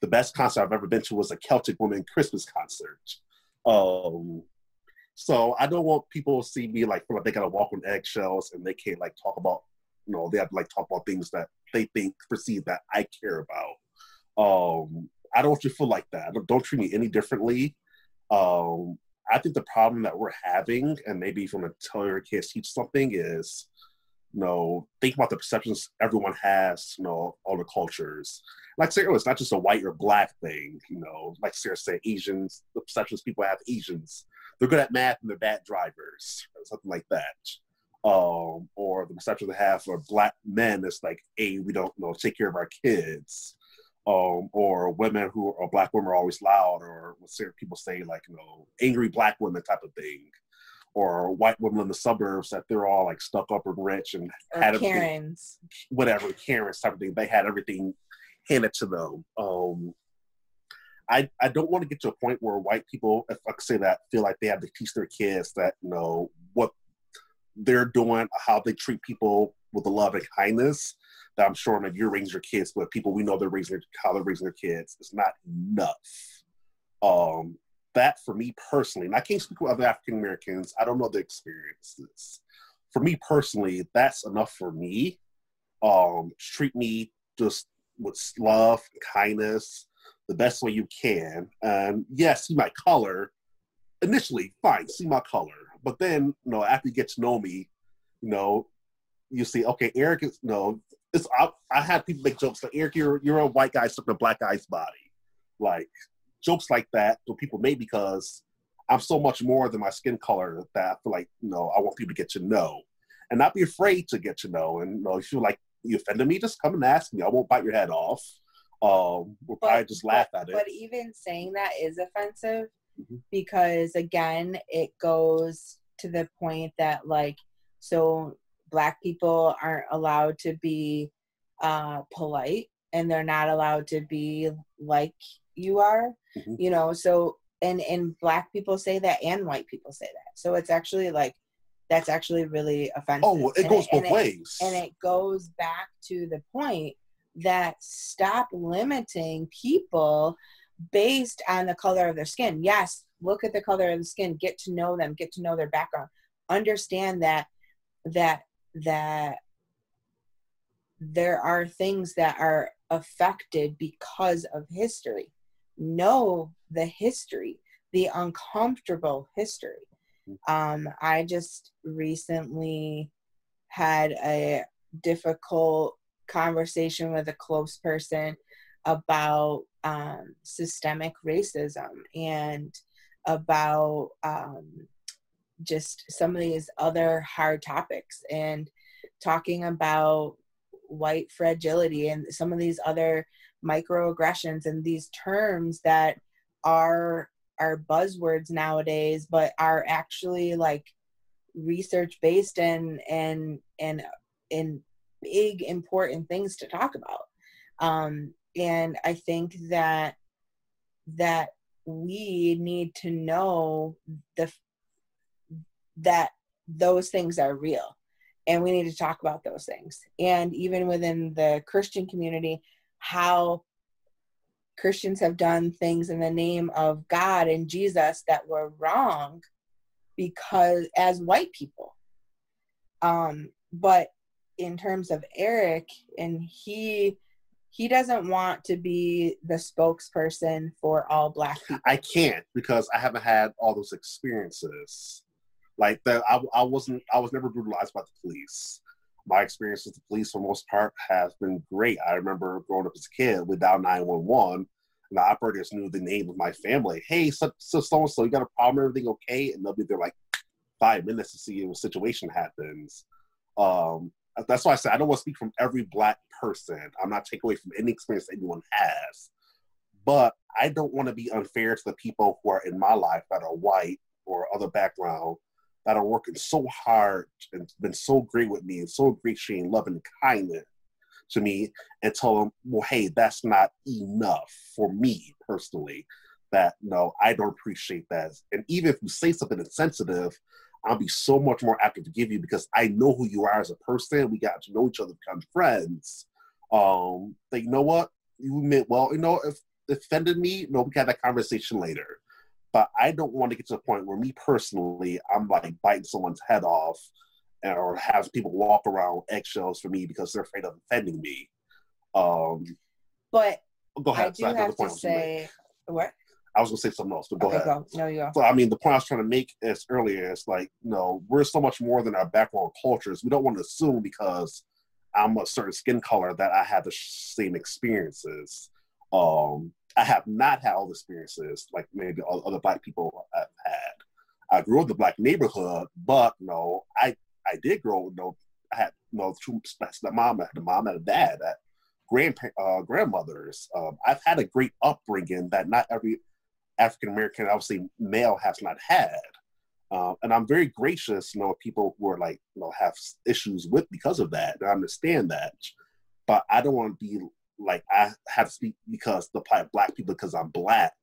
the best concert I've ever been to was a Celtic Woman Christmas concert. Um, so I don't want people to see me like feel like they gotta walk on eggshells and they can't like talk about, you know, they have to like talk about things that they think perceive that I care about. Um, I don't want you to feel like that. Don't, don't treat me any differently. Um, I think the problem that we're having, and maybe from a tell your kids teach something, is you know, think about the perceptions everyone has, you know, all the cultures. Like Sarah, it's not just a white or black thing, you know, like Sarah said, Asians, the perceptions people have Asians, they're good at math and they're bad drivers, something like that. Um, or the perception they have for black men is like, hey, we don't you know take care of our kids um, or women who are black women are always loud, or what people say like you know angry black women type of thing, or white women in the suburbs that they're all like stuck up and rich and or had Karens, whatever Karens type of thing. They had everything handed to them. Um, I I don't want to get to a point where white people, if I could say that, feel like they have to teach their kids that you know what they're doing, how they treat people with the love and kindness that I'm sure maybe you're raising your kids, but people we know they're raising how they're raising their kids is not enough. Um, that for me personally, and I can't speak with other African Americans. I don't know the experiences. For me personally, that's enough for me. Um, treat me just with love, kindness, the best way you can. And yes, see my color. Initially, fine, see my color. But then, you know, after you get to know me, you know, you see, okay, Eric is no, it's I, I had people make jokes like Eric, you're you're a white guy stuck in a black guy's body, like jokes like that. So people make because I'm so much more than my skin color that I feel like you know I want people to get to know, and not be afraid to get to know. And you know, if you like you offended me, just come and ask me. I won't bite your head off. Um, we'll but, probably just laugh but, at it. But even saying that is offensive mm-hmm. because again, it goes to the point that like so black people aren't allowed to be uh, polite and they're not allowed to be like you are mm-hmm. you know so and and black people say that and white people say that so it's actually like that's actually really offensive. Oh, it And goes both and ways. and it goes back to the point that stop limiting people based on the color of their skin. Yes, look at the color of the skin, get to know them, get to know their background. Understand that that that there are things that are affected because of history. Know the history, the uncomfortable history. Um, I just recently had a difficult conversation with a close person about um, systemic racism and about um, just some of these other hard topics and talking about white fragility and some of these other microaggressions and these terms that are are buzzwords nowadays but are actually like research based and and and and big important things to talk about. Um and i think that that we need to know the that those things are real and we need to talk about those things and even within the christian community how christians have done things in the name of god and jesus that were wrong because as white people um but in terms of eric and he he doesn't want to be the spokesperson for all black people I can't because I haven't had all those experiences. Like that, I, I wasn't. I was never brutalized by the police. My experience with the police, for the most part, has been great. I remember growing up as a kid with dial nine one one, and the operators knew the name of my family. Hey, so so so so, you got a problem? Everything okay? And they'll be there like five minutes to see if a situation happens. Um, that's why I said I don't want to speak from every black person. I'm not taking away from any experience anyone has, but I don't want to be unfair to the people who are in my life that are white or other background that are working so hard and been so great with me and so showing love and kindness to me and tell them, well, hey, that's not enough for me personally. That no, I don't appreciate that. And even if you say something insensitive, I'll be so much more apt to forgive you because I know who you are as a person. We got to know each other, become friends. Um, that you know what you meant well. You know, if offended me, no, we can have that conversation later. But I don't want to get to the point where me personally, I'm like biting someone's head off, or have people walk around eggshells for me because they're afraid of offending me. Um, but go i ahead. do So have to point I was gonna say what I was gonna say something else, but go okay ahead. go no you go So I mean, the point I was trying to make is earlier. It's like, you know, we're so much more than our background cultures. We don't want to assume because I'm a certain skin color that I have the same experiences. Um, I have not had all the experiences like maybe other black people have had. I grew up in the black neighborhood, but you know, I I did grow. You know, I had you know two the mom, a mom and a dad, that grandpa uh, grandmothers. Um, I've had a great upbringing that not every African American, obviously male, has not had. Uh, and I'm very gracious, you know, people who are like, you know, have issues with because of that. I understand that, but I don't want to be like I have to speak because the black black people because I'm black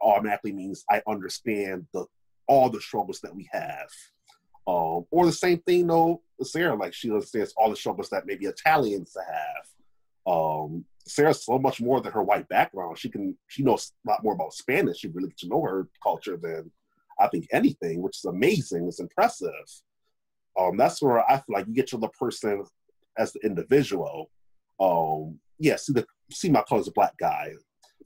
automatically means I understand the all the struggles that we have. Um, or the same thing, though, Sarah, like she understands all the struggles that maybe Italians have. Um, Sarah's so much more than her white background. She can she knows a lot more about Spanish. She really gets to know her culture than I think anything, which is amazing. It's impressive. Um, that's where I feel like you get to the person as the individual. Um, yeah, see the see my color as a black guy,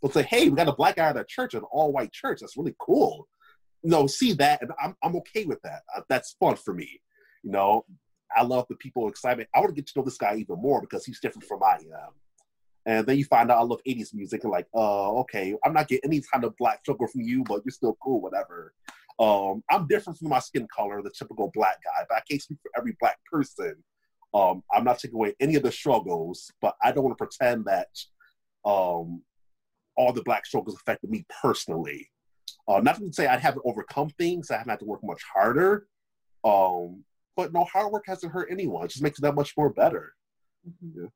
but say, hey, we got a black guy at a church, an all white church. That's really cool. Know, see that, and I'm I'm okay with that. Uh, that's fun for me. You know, I love the people excitement. I want to get to know this guy even more because he's different from I am. And then you find out I love 80s music and like, uh, okay, I'm not getting any kind of black sugar from you, but you're still cool, whatever. Um, I'm different from my skin color, the typical black guy, but I can't speak for every black person. Um, I'm not taking away any of the struggles, but I don't want to pretend that um, all the black struggles affected me personally. Uh, not to say I haven't overcome things, I haven't had to work much harder. Um, but no, hard work hasn't hurt anyone. It just makes it that much more better. Mhm.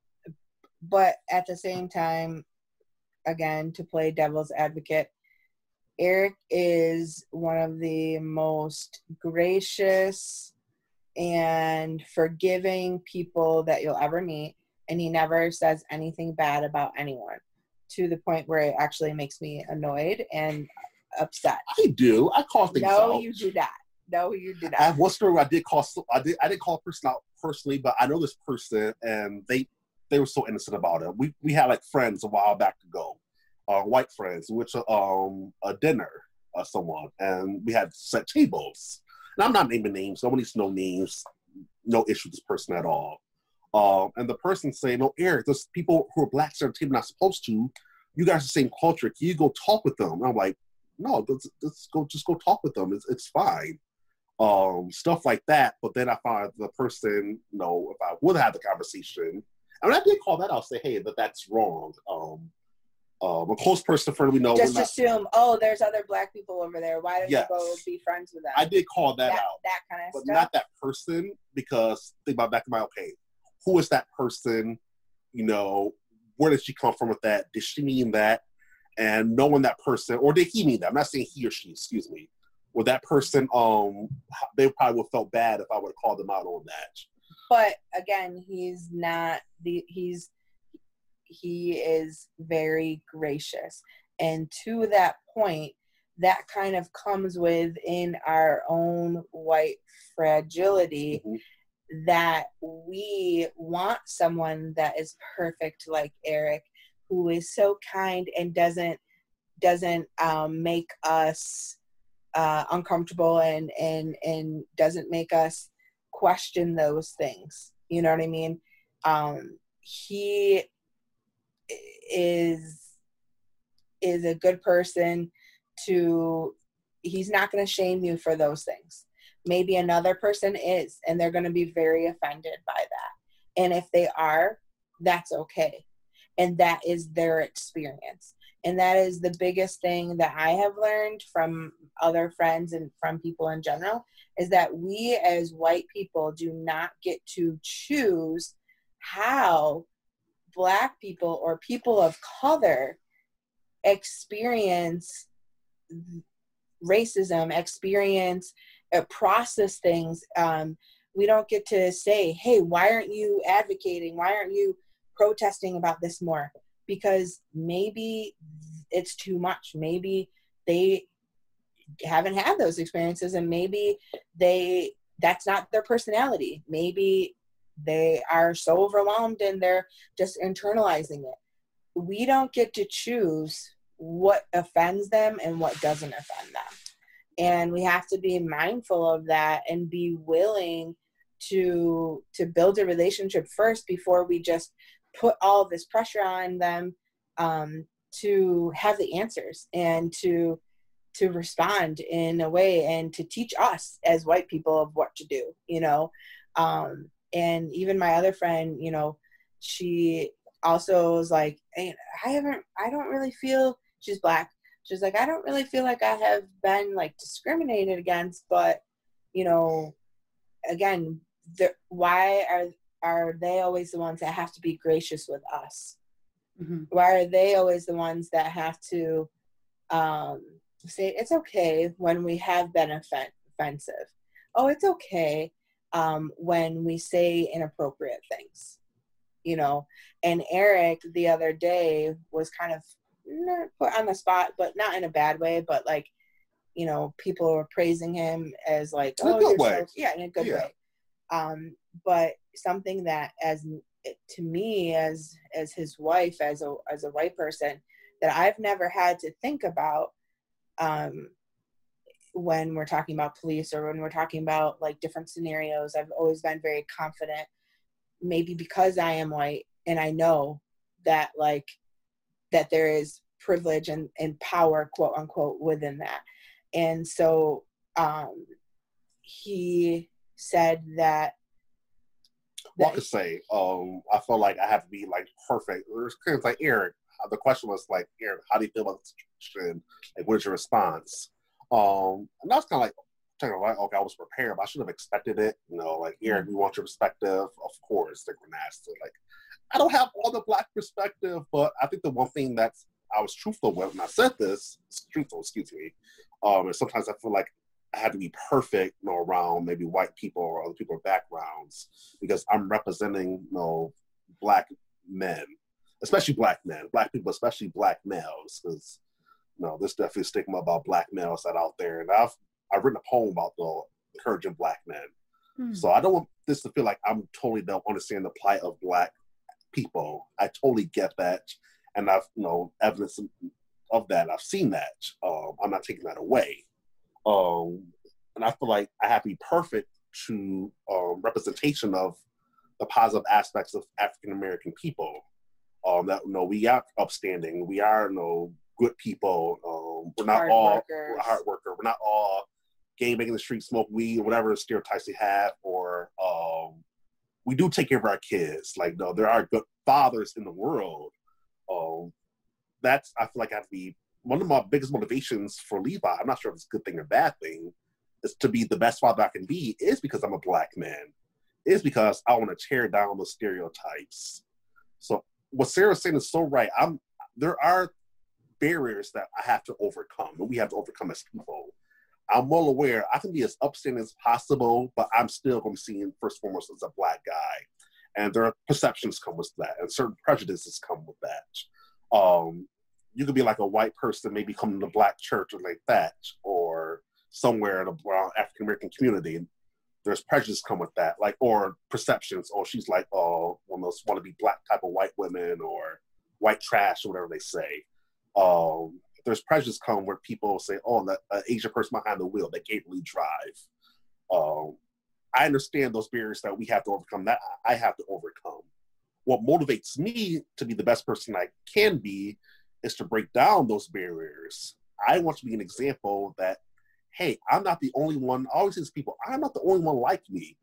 But at the same time, again, to play devil's advocate, Eric is one of the most gracious, and forgiving people that you'll ever meet. And he never says anything bad about anyone to the point where it actually makes me annoyed and upset. I do. I call things no, out. you do that. No, you do I that. have one story where I did call. I did. I didn't call a person out personally, but I know this person, and they they were so innocent about it. We we had like friends a while back ago, uh, white friends, which um a dinner uh, someone, and we had set tables. And I'm not naming names. No one needs to know names. No issue with this person at all. Um, and the person saying, "No, Eric, there's people who are black the not supposed to. You guys are the same culture. Can you go talk with them?" And I'm like, "No, let's, let's go. Just go talk with them. It's, it's fine." um, stuff like that. But then I find the person, you know, if I would have the conversation, I mean, I did call that I'll say, hey, that that's wrong. Um, um, a close person, friend we know. Just not- assume, oh, there's other black people over there. Why don't Yes. you go be friends with them? I did call that, that, out, that kind of but stuff. not that person because think about back to my okay, who is that person? You know, where did she come from with that? Did she mean that? And knowing that person, or did he mean that? I'm not saying he or she. Excuse me. Would that person, um, they probably would have felt bad if I would have called them out on that. but again he's not the he's he is very gracious. And to that point that kind of comes within our own white fragility Mhm. that we want someone that is perfect like eric who is so kind and doesn't doesn't um, make us uh, uncomfortable and and and doesn't make us question those things. You know what i mean? Um he is is a good person to he's not going to shame you for those things. Maybe another person is and they're going to be very offended by that. And if they are that's okay. And that is their experience. And that is the biggest thing that i have learned from other friends and from people in general is that we as white people do not get to choose how black people or people of color experience racism experience uh, process things um, we don't get to say hey why aren't you advocating? Why aren't you protesting about this more? Because maybe it's too much. Maybe they haven't had those experiences and maybe they that's not their personality. Maybe they are so overwhelmed and they're just internalizing it. We don't get to choose what offends them and what doesn't offend them. And we have to be mindful of that and be willing to to build a relationship first before we just put all this pressure on them um, to have the answers and to to respond in a way and to teach us as white people of what to do you know? Um, and even my other friend you know she also was like hey, i haven't i don't really feel she's black. She's like i don't really feel like i have been like discriminated against but you know again the, why are are they always the ones that have to be gracious with us? Mhm. why are they always the ones that have to um, say it's okay when we have been offen- offensive. Oh it's okay um, when we say inappropriate things you know and eric the other day was kind of put on the spot but not in a bad way but like you know people were praising him as like In a oh good you're way. so yeah in a good Yeah. way um, but something that as to me as as his wife as a as a white person that I've never had to think about um, when we're talking about police or when we're talking about like different scenarios. I've always been very confident, maybe because I am white and I know that like that there is privilege and, and power quote unquote within that. And so um, he said that I could say, um, I felt like I have to be like perfect. Of like Eric. The question was like, Eric, how do you feel about the situation? Like, what is your response? Um, and that's kind of like, kind of like, okay, I was prepared, but I should have expected it. You know, like Eric, we want your perspective, of course. They're gonna ask. Like, I don't have all the black perspective, but I think the one thing that's I was truthful with when I said this, truthful, excuse me, um, and sometimes I feel like I have to be perfect, you know, around maybe white people or other people's backgrounds because I'm representing, you know, black men, especially black men, black people, especially black males, because know, there's definitely a stigma about black males that out there, and I've I've written a poem about the encouraging black men. Hmm. So I don't want this to feel like I'm totally don't understand the plight of black people. I totally get that, and I've you know evidence of that. I've seen that. Um, I'm not taking that away. Um, and I feel like I have to be perfect to um, representation of the positive aspects of African American people. Um, that you know we are upstanding, we are you know good people. Um, we're not hard all workers. we're hard worker. We're not all game in the street, smoke weed, whatever stereotypes they have, or um, we do take care of our kids. Like no, there are good fathers in the world. Um, that's I feel like I have to be one of my biggest motivations for Levi. I'm not sure if it's a good thing or bad thing. Is to be the best father I can be is because I'm a black man. Is because I want to tear down the stereotypes. So what Sarah's saying is so right. I'm there are barriers that I have to overcome, and we have to overcome as people. I'm well aware I can be as upstanding as possible, but I'm still going to be seen first and foremost as a black guy. And there are perceptions come with that, and certain prejudices come with that. Um, you could be like a white person, maybe come to the black church or like that, or somewhere in the African American community. There's prejudice come with that, like or perceptions. Oh, she's like oh, one of those want to be black type of white women or white trash or whatever they say. Um, there's prejudice come where people say, "Oh, that uh, Asian person behind the wheel they can't really drive." Um, I understand those barriers that we have to overcome. That I have to overcome. What motivates me to be the best person I can be is to break down those barriers. I want to be an example that, hey, I'm not the only one. I always to people, I'm not the only one like me.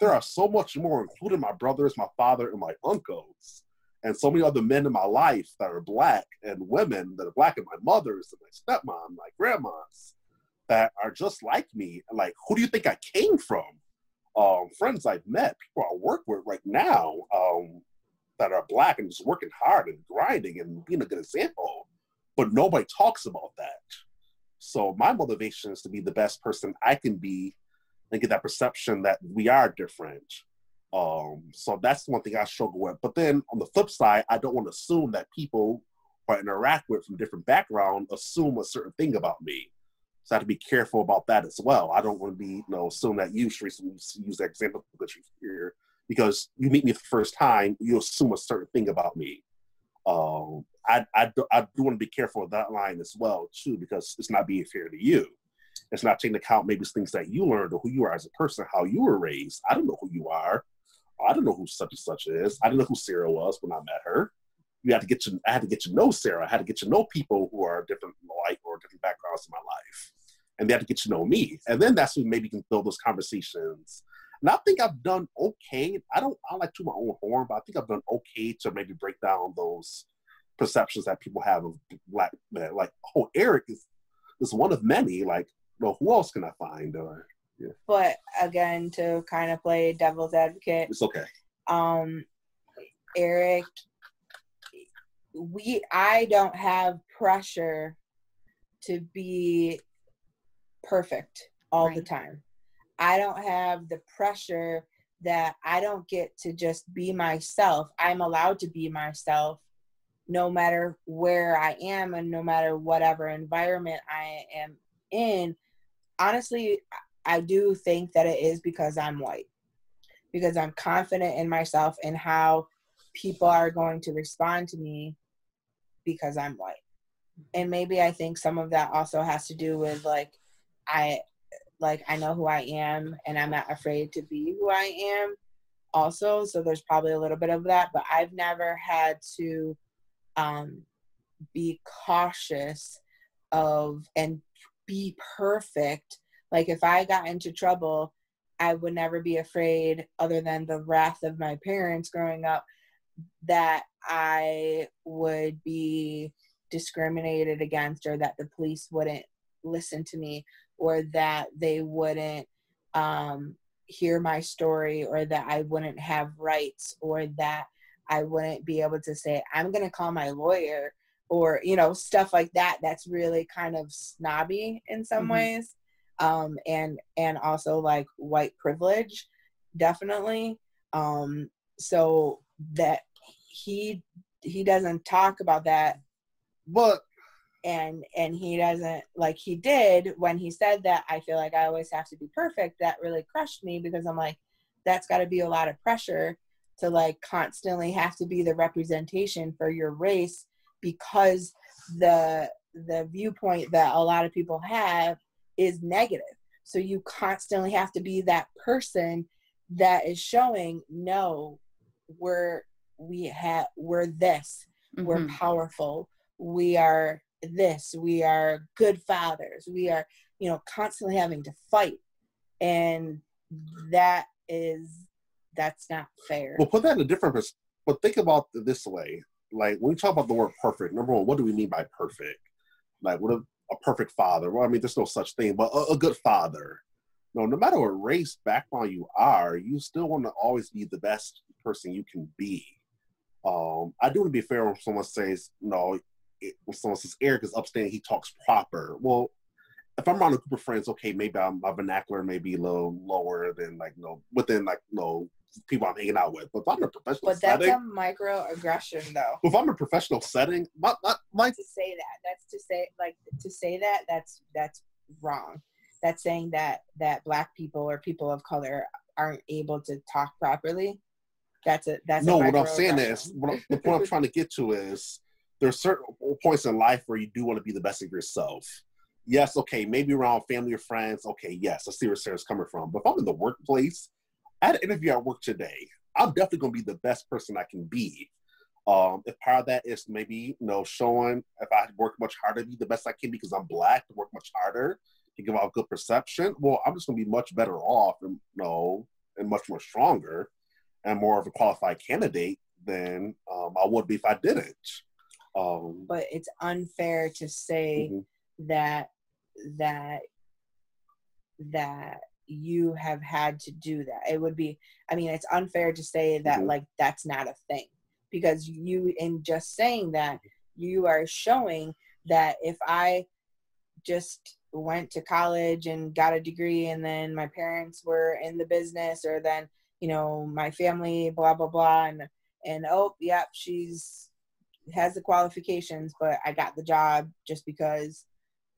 There are so much more, including my brothers, my father, and my uncles and so many other men in my life that are black and women that are black and my mothers and my stepmom, my grandmas that are just like me. Like, who do you think I came from? Um, friends I've met, people I work with right now um, that are black and just working hard and grinding and being a good example. But nobody talks about that. So my motivation is to be the best person I can be and get that perception that we are different um, so that's one thing I struggle with. But then on the flip side, I don't want to assume that people who I interact with from different background assume a certain thing about me. So I have to be careful about that as well. I don't want to be, you know, assume that you, Teresa, use that example that you here because you meet me the first time, you assume a certain thing about me. Um, I, I, do, I do want to be careful of that line as well, too, because it's not being fair to you. It's not taking account maybe things that you learned or who you are as a person, how you were raised. I don't know who you are. I don't know who such and such is. I didn't know who Sarah was when I met her. You had to get to I had to get to know Sarah. I had to get to know people who are different like or different backgrounds in my life. And they had to get to know me. And then that's when maybe you can build those conversations. And I think I've done okay. I don't I like to my own horn, but I think I've done okay to maybe break down those perceptions that people have of black men. Like, oh, Eric is is one of many. Like, well, who else can I find? Or yeah. But again, to kind of play devil's advocate, it's okay. Um, Eric, we I don't have pressure to be perfect all right. the time. I don't have the pressure that I don't get to just be myself. I'm allowed to be myself no matter where I am and no matter whatever environment I am in. Honestly, I do think that it is because I'm white, because I'm confident in myself and how people are going to respond to me because I'm white. And maybe I think some of that also has to do with like I like I know who I am and I'm not afraid to be who I am also so there's probably a little bit of that but I've never had to um be cautious of and be perfect like if I got into trouble, I would never be afraid, other than the wrath of my parents growing up, that I would be discriminated against or that the police wouldn't listen to me or that they wouldn't um, hear my story or that I wouldn't have rights or that I wouldn't be able to say, I'm going to call my lawyer or, you know, stuff like that. That's really kind of snobby in some mm-hmm. ways um, and and also like white privilege, definitely. Um, so that he he doesn't talk about that, but and and he doesn't like he did when he said that. I feel like I always have to be perfect. That really crushed me because I'm like, that's got to be a lot of pressure to like constantly have to be the representation for your race because the the viewpoint that a lot of people have is negative so you constantly have to be that person that is showing no we're we have we're this mm-hmm. we're powerful we are this we are good fathers we are you know constantly having to fight and that is that's not fair. Well, put that in a different perspective. But think about this way: like when we talk about the word perfect, number one, what do we mean by perfect? Like what a, a perfect father? Well, I mean, there's no such thing, but a, a good father. No, no matter what race background you are, you still want to always be the best person you can be. Um, I do want to be fair when someone says, no, it, when someone says Eric is upstanding, he talks proper. Well, if I'm around a group of friends, okay, maybe I'm, my vernacular may be a little lower than like you know within like you know people I'm hanging out with. But if I'm a professional but that's setting, a microaggression though. If I'm in a professional setting, my, my, my to say that that's to say like to say that that's that's wrong. That's saying that that black people or people of color aren't able to talk properly. That's a that's no. what I'm saying is what the point I'm trying to get to is there's certain points in life where you do want to be the best of yourself yes, okay, maybe around family or friends, okay, yes, I see where Sarah's coming from. But if I'm in the workplace, I had an interview at work today. I'm definitely gonna be the best person I can be. Um, if part of that is maybe you know showing if I work much harder to be the best I can because I'm black to work much harder to give out good perception, well, I'm just gonna be much better off and you know and much more stronger and more of a qualified candidate than um, I would be if I didn't. Um, but it's unfair to say mm-hmm. that that that you have had to do that it would be i mean it's unfair to say that mm-hmm. like that's not a thing because you in just saying that you are showing that if i just went to college and got a degree and then my parents were in the business or then you know my family blah blah blah and and oh yep she's has the qualifications but i got the job just because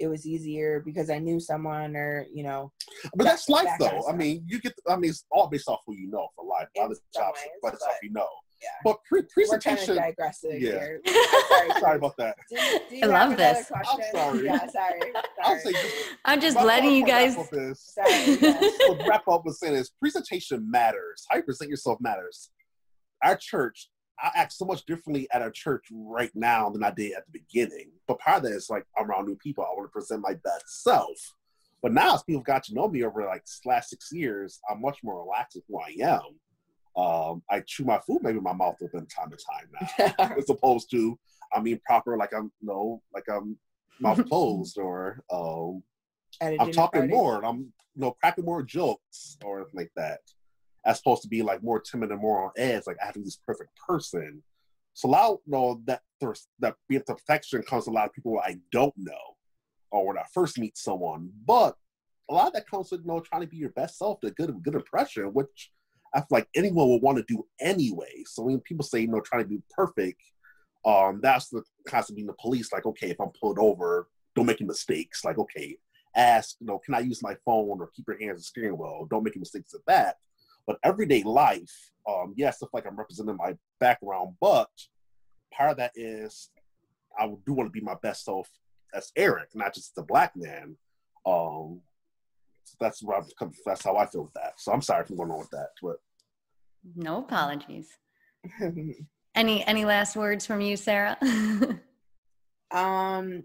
it was easier because I knew someone or you know. But that's life, that though. I mean, you get. I mean, it's all based off who you know for life. In Other jobs, but it's off you know. Yeah. But pre- presentation. We're kind of yeah. Here. sorry. sorry about that. Do, do I love this. Question? I'm sorry. Yeah, sorry. sorry. Say, I'm just letting you guys. Wrap Sorry. Yes. wrap up with saying is presentation matters. How you present yourself matters. Our church I act so much differently at a church right now than I did at the beginning. But part of that is like I'm around new people. I want to present my best self. But now, as people got to know me over like last six years, I'm much more relaxed with who I am. Um, I chew my food maybe my mouth open time to time now, as opposed to I mean proper like I'm you no know, like I'm mouth closed or um, I'm talking party. more and I'm you know cracking more jokes or like that as opposed to be like more timid and more on edge, like I have to be this perfect person. So a you know, that that being perfection comes a lot of people I don't know or when I first meet someone. But a lot of that comes with you know trying to be your best self, to good good impression, which I feel like anyone would want to do anyway. So when people say you know trying to be perfect, um, that's the concept of being the police. Like, okay, if I'm pulled over, don't make any mistakes. Like, okay, ask, you know, can I use my phone or keep your hands on the steering wheel? Don't make any mistakes at that. But everyday life, um, yes, stuff like I'm representing my background, but part of that is I do want to be my best self as Eric, not just the black man. Um, so that's what I'm, that's how I feel with that. So I'm sorry for going on with that, but no apologies. any any last words from you, Sarah? um,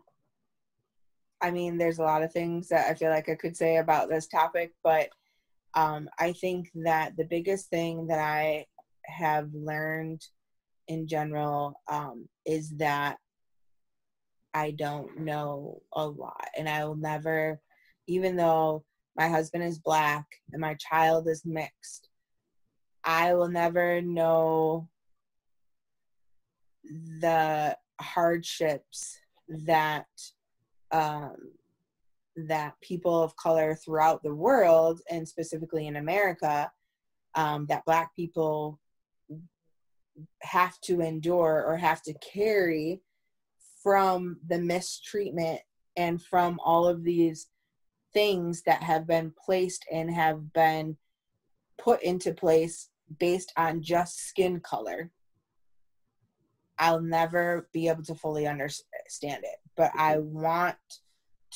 I mean, there's a lot of things that I feel like I could say about this topic, but um, I think that the biggest thing that I have learned in general um, is that I don't know a lot. And I will never, even though my husband is black and my child is mixed, I will never know the hardships that um, that people of color throughout the world and specifically in america um, that black people have to endure or have to carry from the mistreatment and from all of these things that have been placed and have been put into place based on just skin color. I'll never be able to fully understand it, but I want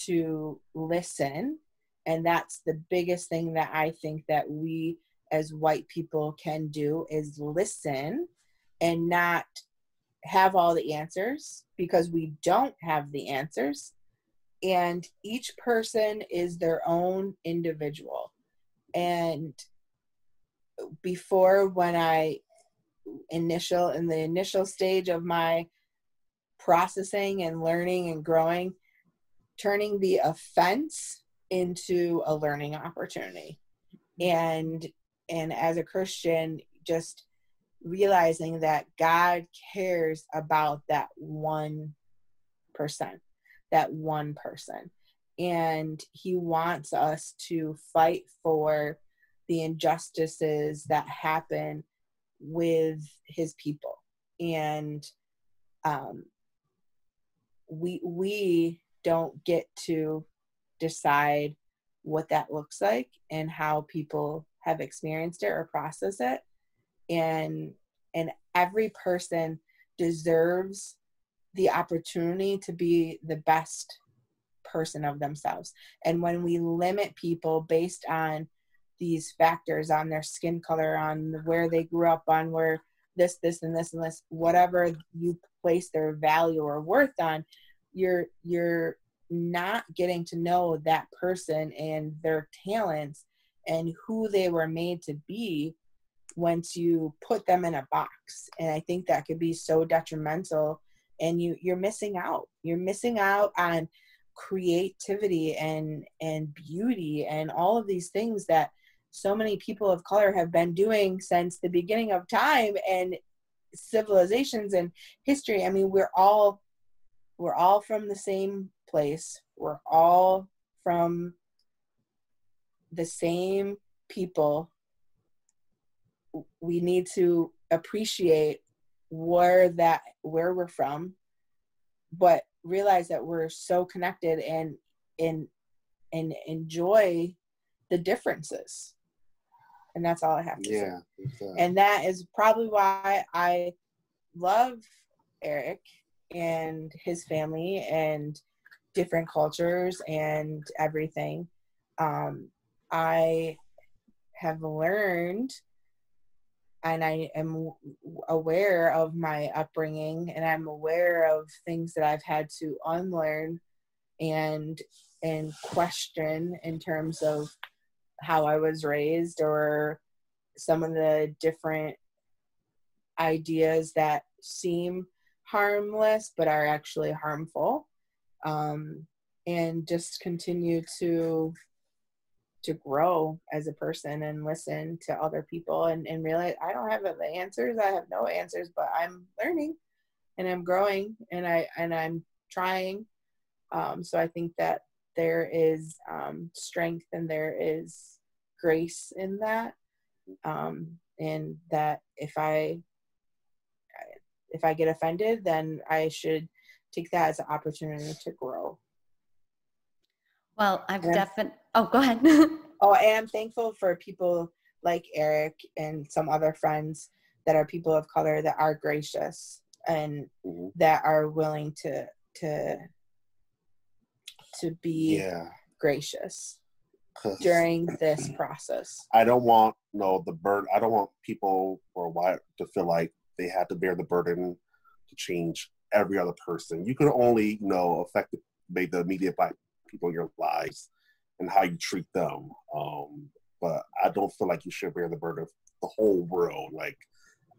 to listen. And that's the biggest thing that I think that we as white people can do is listen and not have all the answers because we don't have the answers. And each person is their own individual. And before, when I initial in the initial stage of my processing and learning and growing turning the offense into a learning opportunity. And and as a christian just realizing that god cares about that one person, that one person. And he wants us to fight for the injustices that happen with his people. And um, we we don't get to decide what that looks like and how people have experienced it or process it. And and every person deserves the opportunity to be the best person of themselves. And when we limit people based on these factors on their skin color, on where they grew up, on where this, this, and this, and this, whatever you place their value or worth on, you're you're not getting to know that person and their talents and who they were made to be once you put them in a box. And i think that could be so detrimental and you you're missing out. You're missing out on creativity and and beauty and all of these things that so many people of color have been doing since the beginning of time and civilizations and history. I mean we're all we're all from the same place we're all from the same people we need to appreciate where that where we're from but realize that we're so connected and and and enjoy the differences and that's all I have to yeah, say. Exactly. Uh, and that is probably why I love Eric and his family and different cultures and everything. Um, I have learned and I am aware of my upbringing and I'm aware of things that I've had to unlearn and and question in terms of how I was raised or some of the different ideas that seem harmless but are actually harmful um, and just continue to to grow as a person and listen to other people and, and realize I don't have the answers. I have no answers, but I'm learning and I'm growing and I and I'm trying. Um, so I think that there is um, strength and there is grace in that um, and that if i if i get offended then i should take that as an opportunity to grow well i've definitely oh go ahead oh i am thankful for people like eric and some other friends that are people of color that are gracious and mm-hmm. that are willing to to to be yeah. gracious during this process. I don't want you no know, the burden. I don't want people or why to feel like they have to bear the burden to change every other person. You can only you know affect the, the immediate black people in your lives and how you treat them. Um, but I don't feel like you should bear the burden of the whole world. Like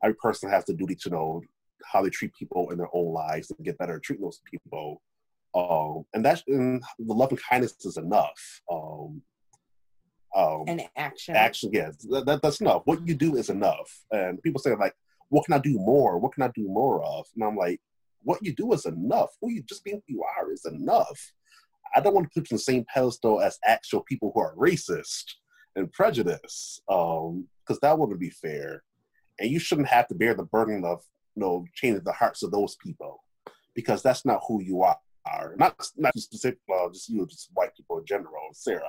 every person has the duty to know how they treat people in their own lives and get better at treating those people. Um, and that's and the love and kindness is enough. Um, um, and action. Action, yes, that, that, that's enough. What you do is enough. And people say like, "What can I do more? What can I do more of?" And I'm like, "What you do is enough. Who you just being who you are is enough." I don't want to put you on the same pedestal as actual people who are racist and prejudiced, because um, that wouldn't be fair. And you shouldn't have to bear the burden of you know changing the hearts of those people, because that's not who you are. Not not just specific, uh, just you, just white people in general, Sarah.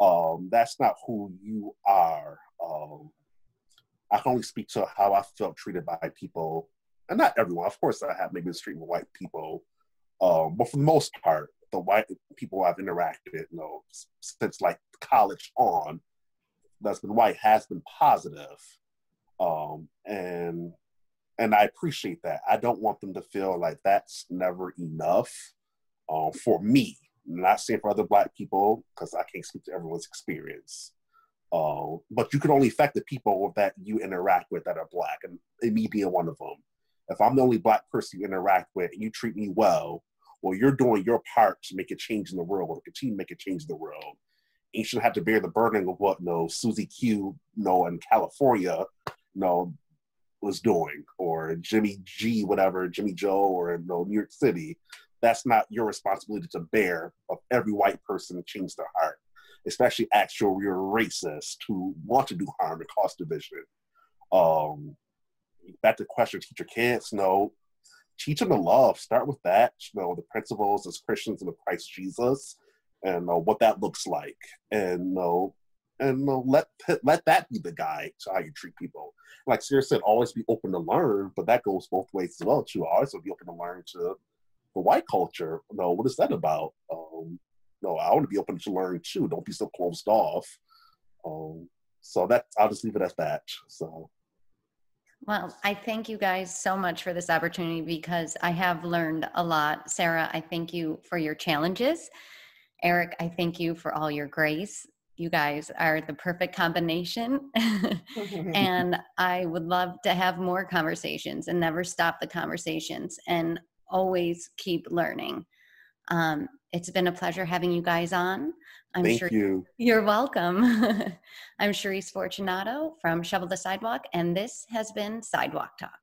Um, that's not who you are. Um, I can only speak to how I felt treated by people, and not everyone. Of course, I have maybe treated with white people, um, but for the most part, the white people I've interacted with, you know, since like college on, that's been white has been positive. Um, and and I appreciate that. I don't want them to feel like that's never enough um, for me. I'm not saying for other black people because I can't speak to everyone's experience. Uh, but you can only affect the people that you interact with that are black, and me being one of them. If I'm the only black person you interact with and you treat me well, well, you're doing your part to make a change in the world, or continue to make a change in the world. And you shouldn't have to bear the burden of what no Susie Q, know, in California, know, was doing, or Jimmy G, whatever, Jimmy Joe, or know, New York City. That's not your responsibility to bear of every white person change their heart especially actual real racists who want to do harm and cause division. Um, back to the question, teach your kids, no, teach them to love. Start with that, you know, the principles as Christians in the Christ Jesus, and uh, what that looks like, and know, and uh, let let that be the guide to how you treat people. Like Sarah said, always be open to learn, but that goes both ways as well too. Always be open to learn to the white culture. You know, what is that about? Um, no, I want to be open to learn too. Don't be so closed off. Um, so that I'll just leave it at that. So. Well, I thank you guys so much for this opportunity because I have learned a lot. Sarah, I thank you for your challenges. Eric, I thank you for all your grace. You guys are the perfect combination. and I would love to have more conversations and never stop the conversations and always keep learning. Um, it's been a pleasure having you guys on. I'm Thank sure you. You're welcome. I'm Cherise Fortunato from Shovel the Sidewalk, and this has been Sidewalk Talk.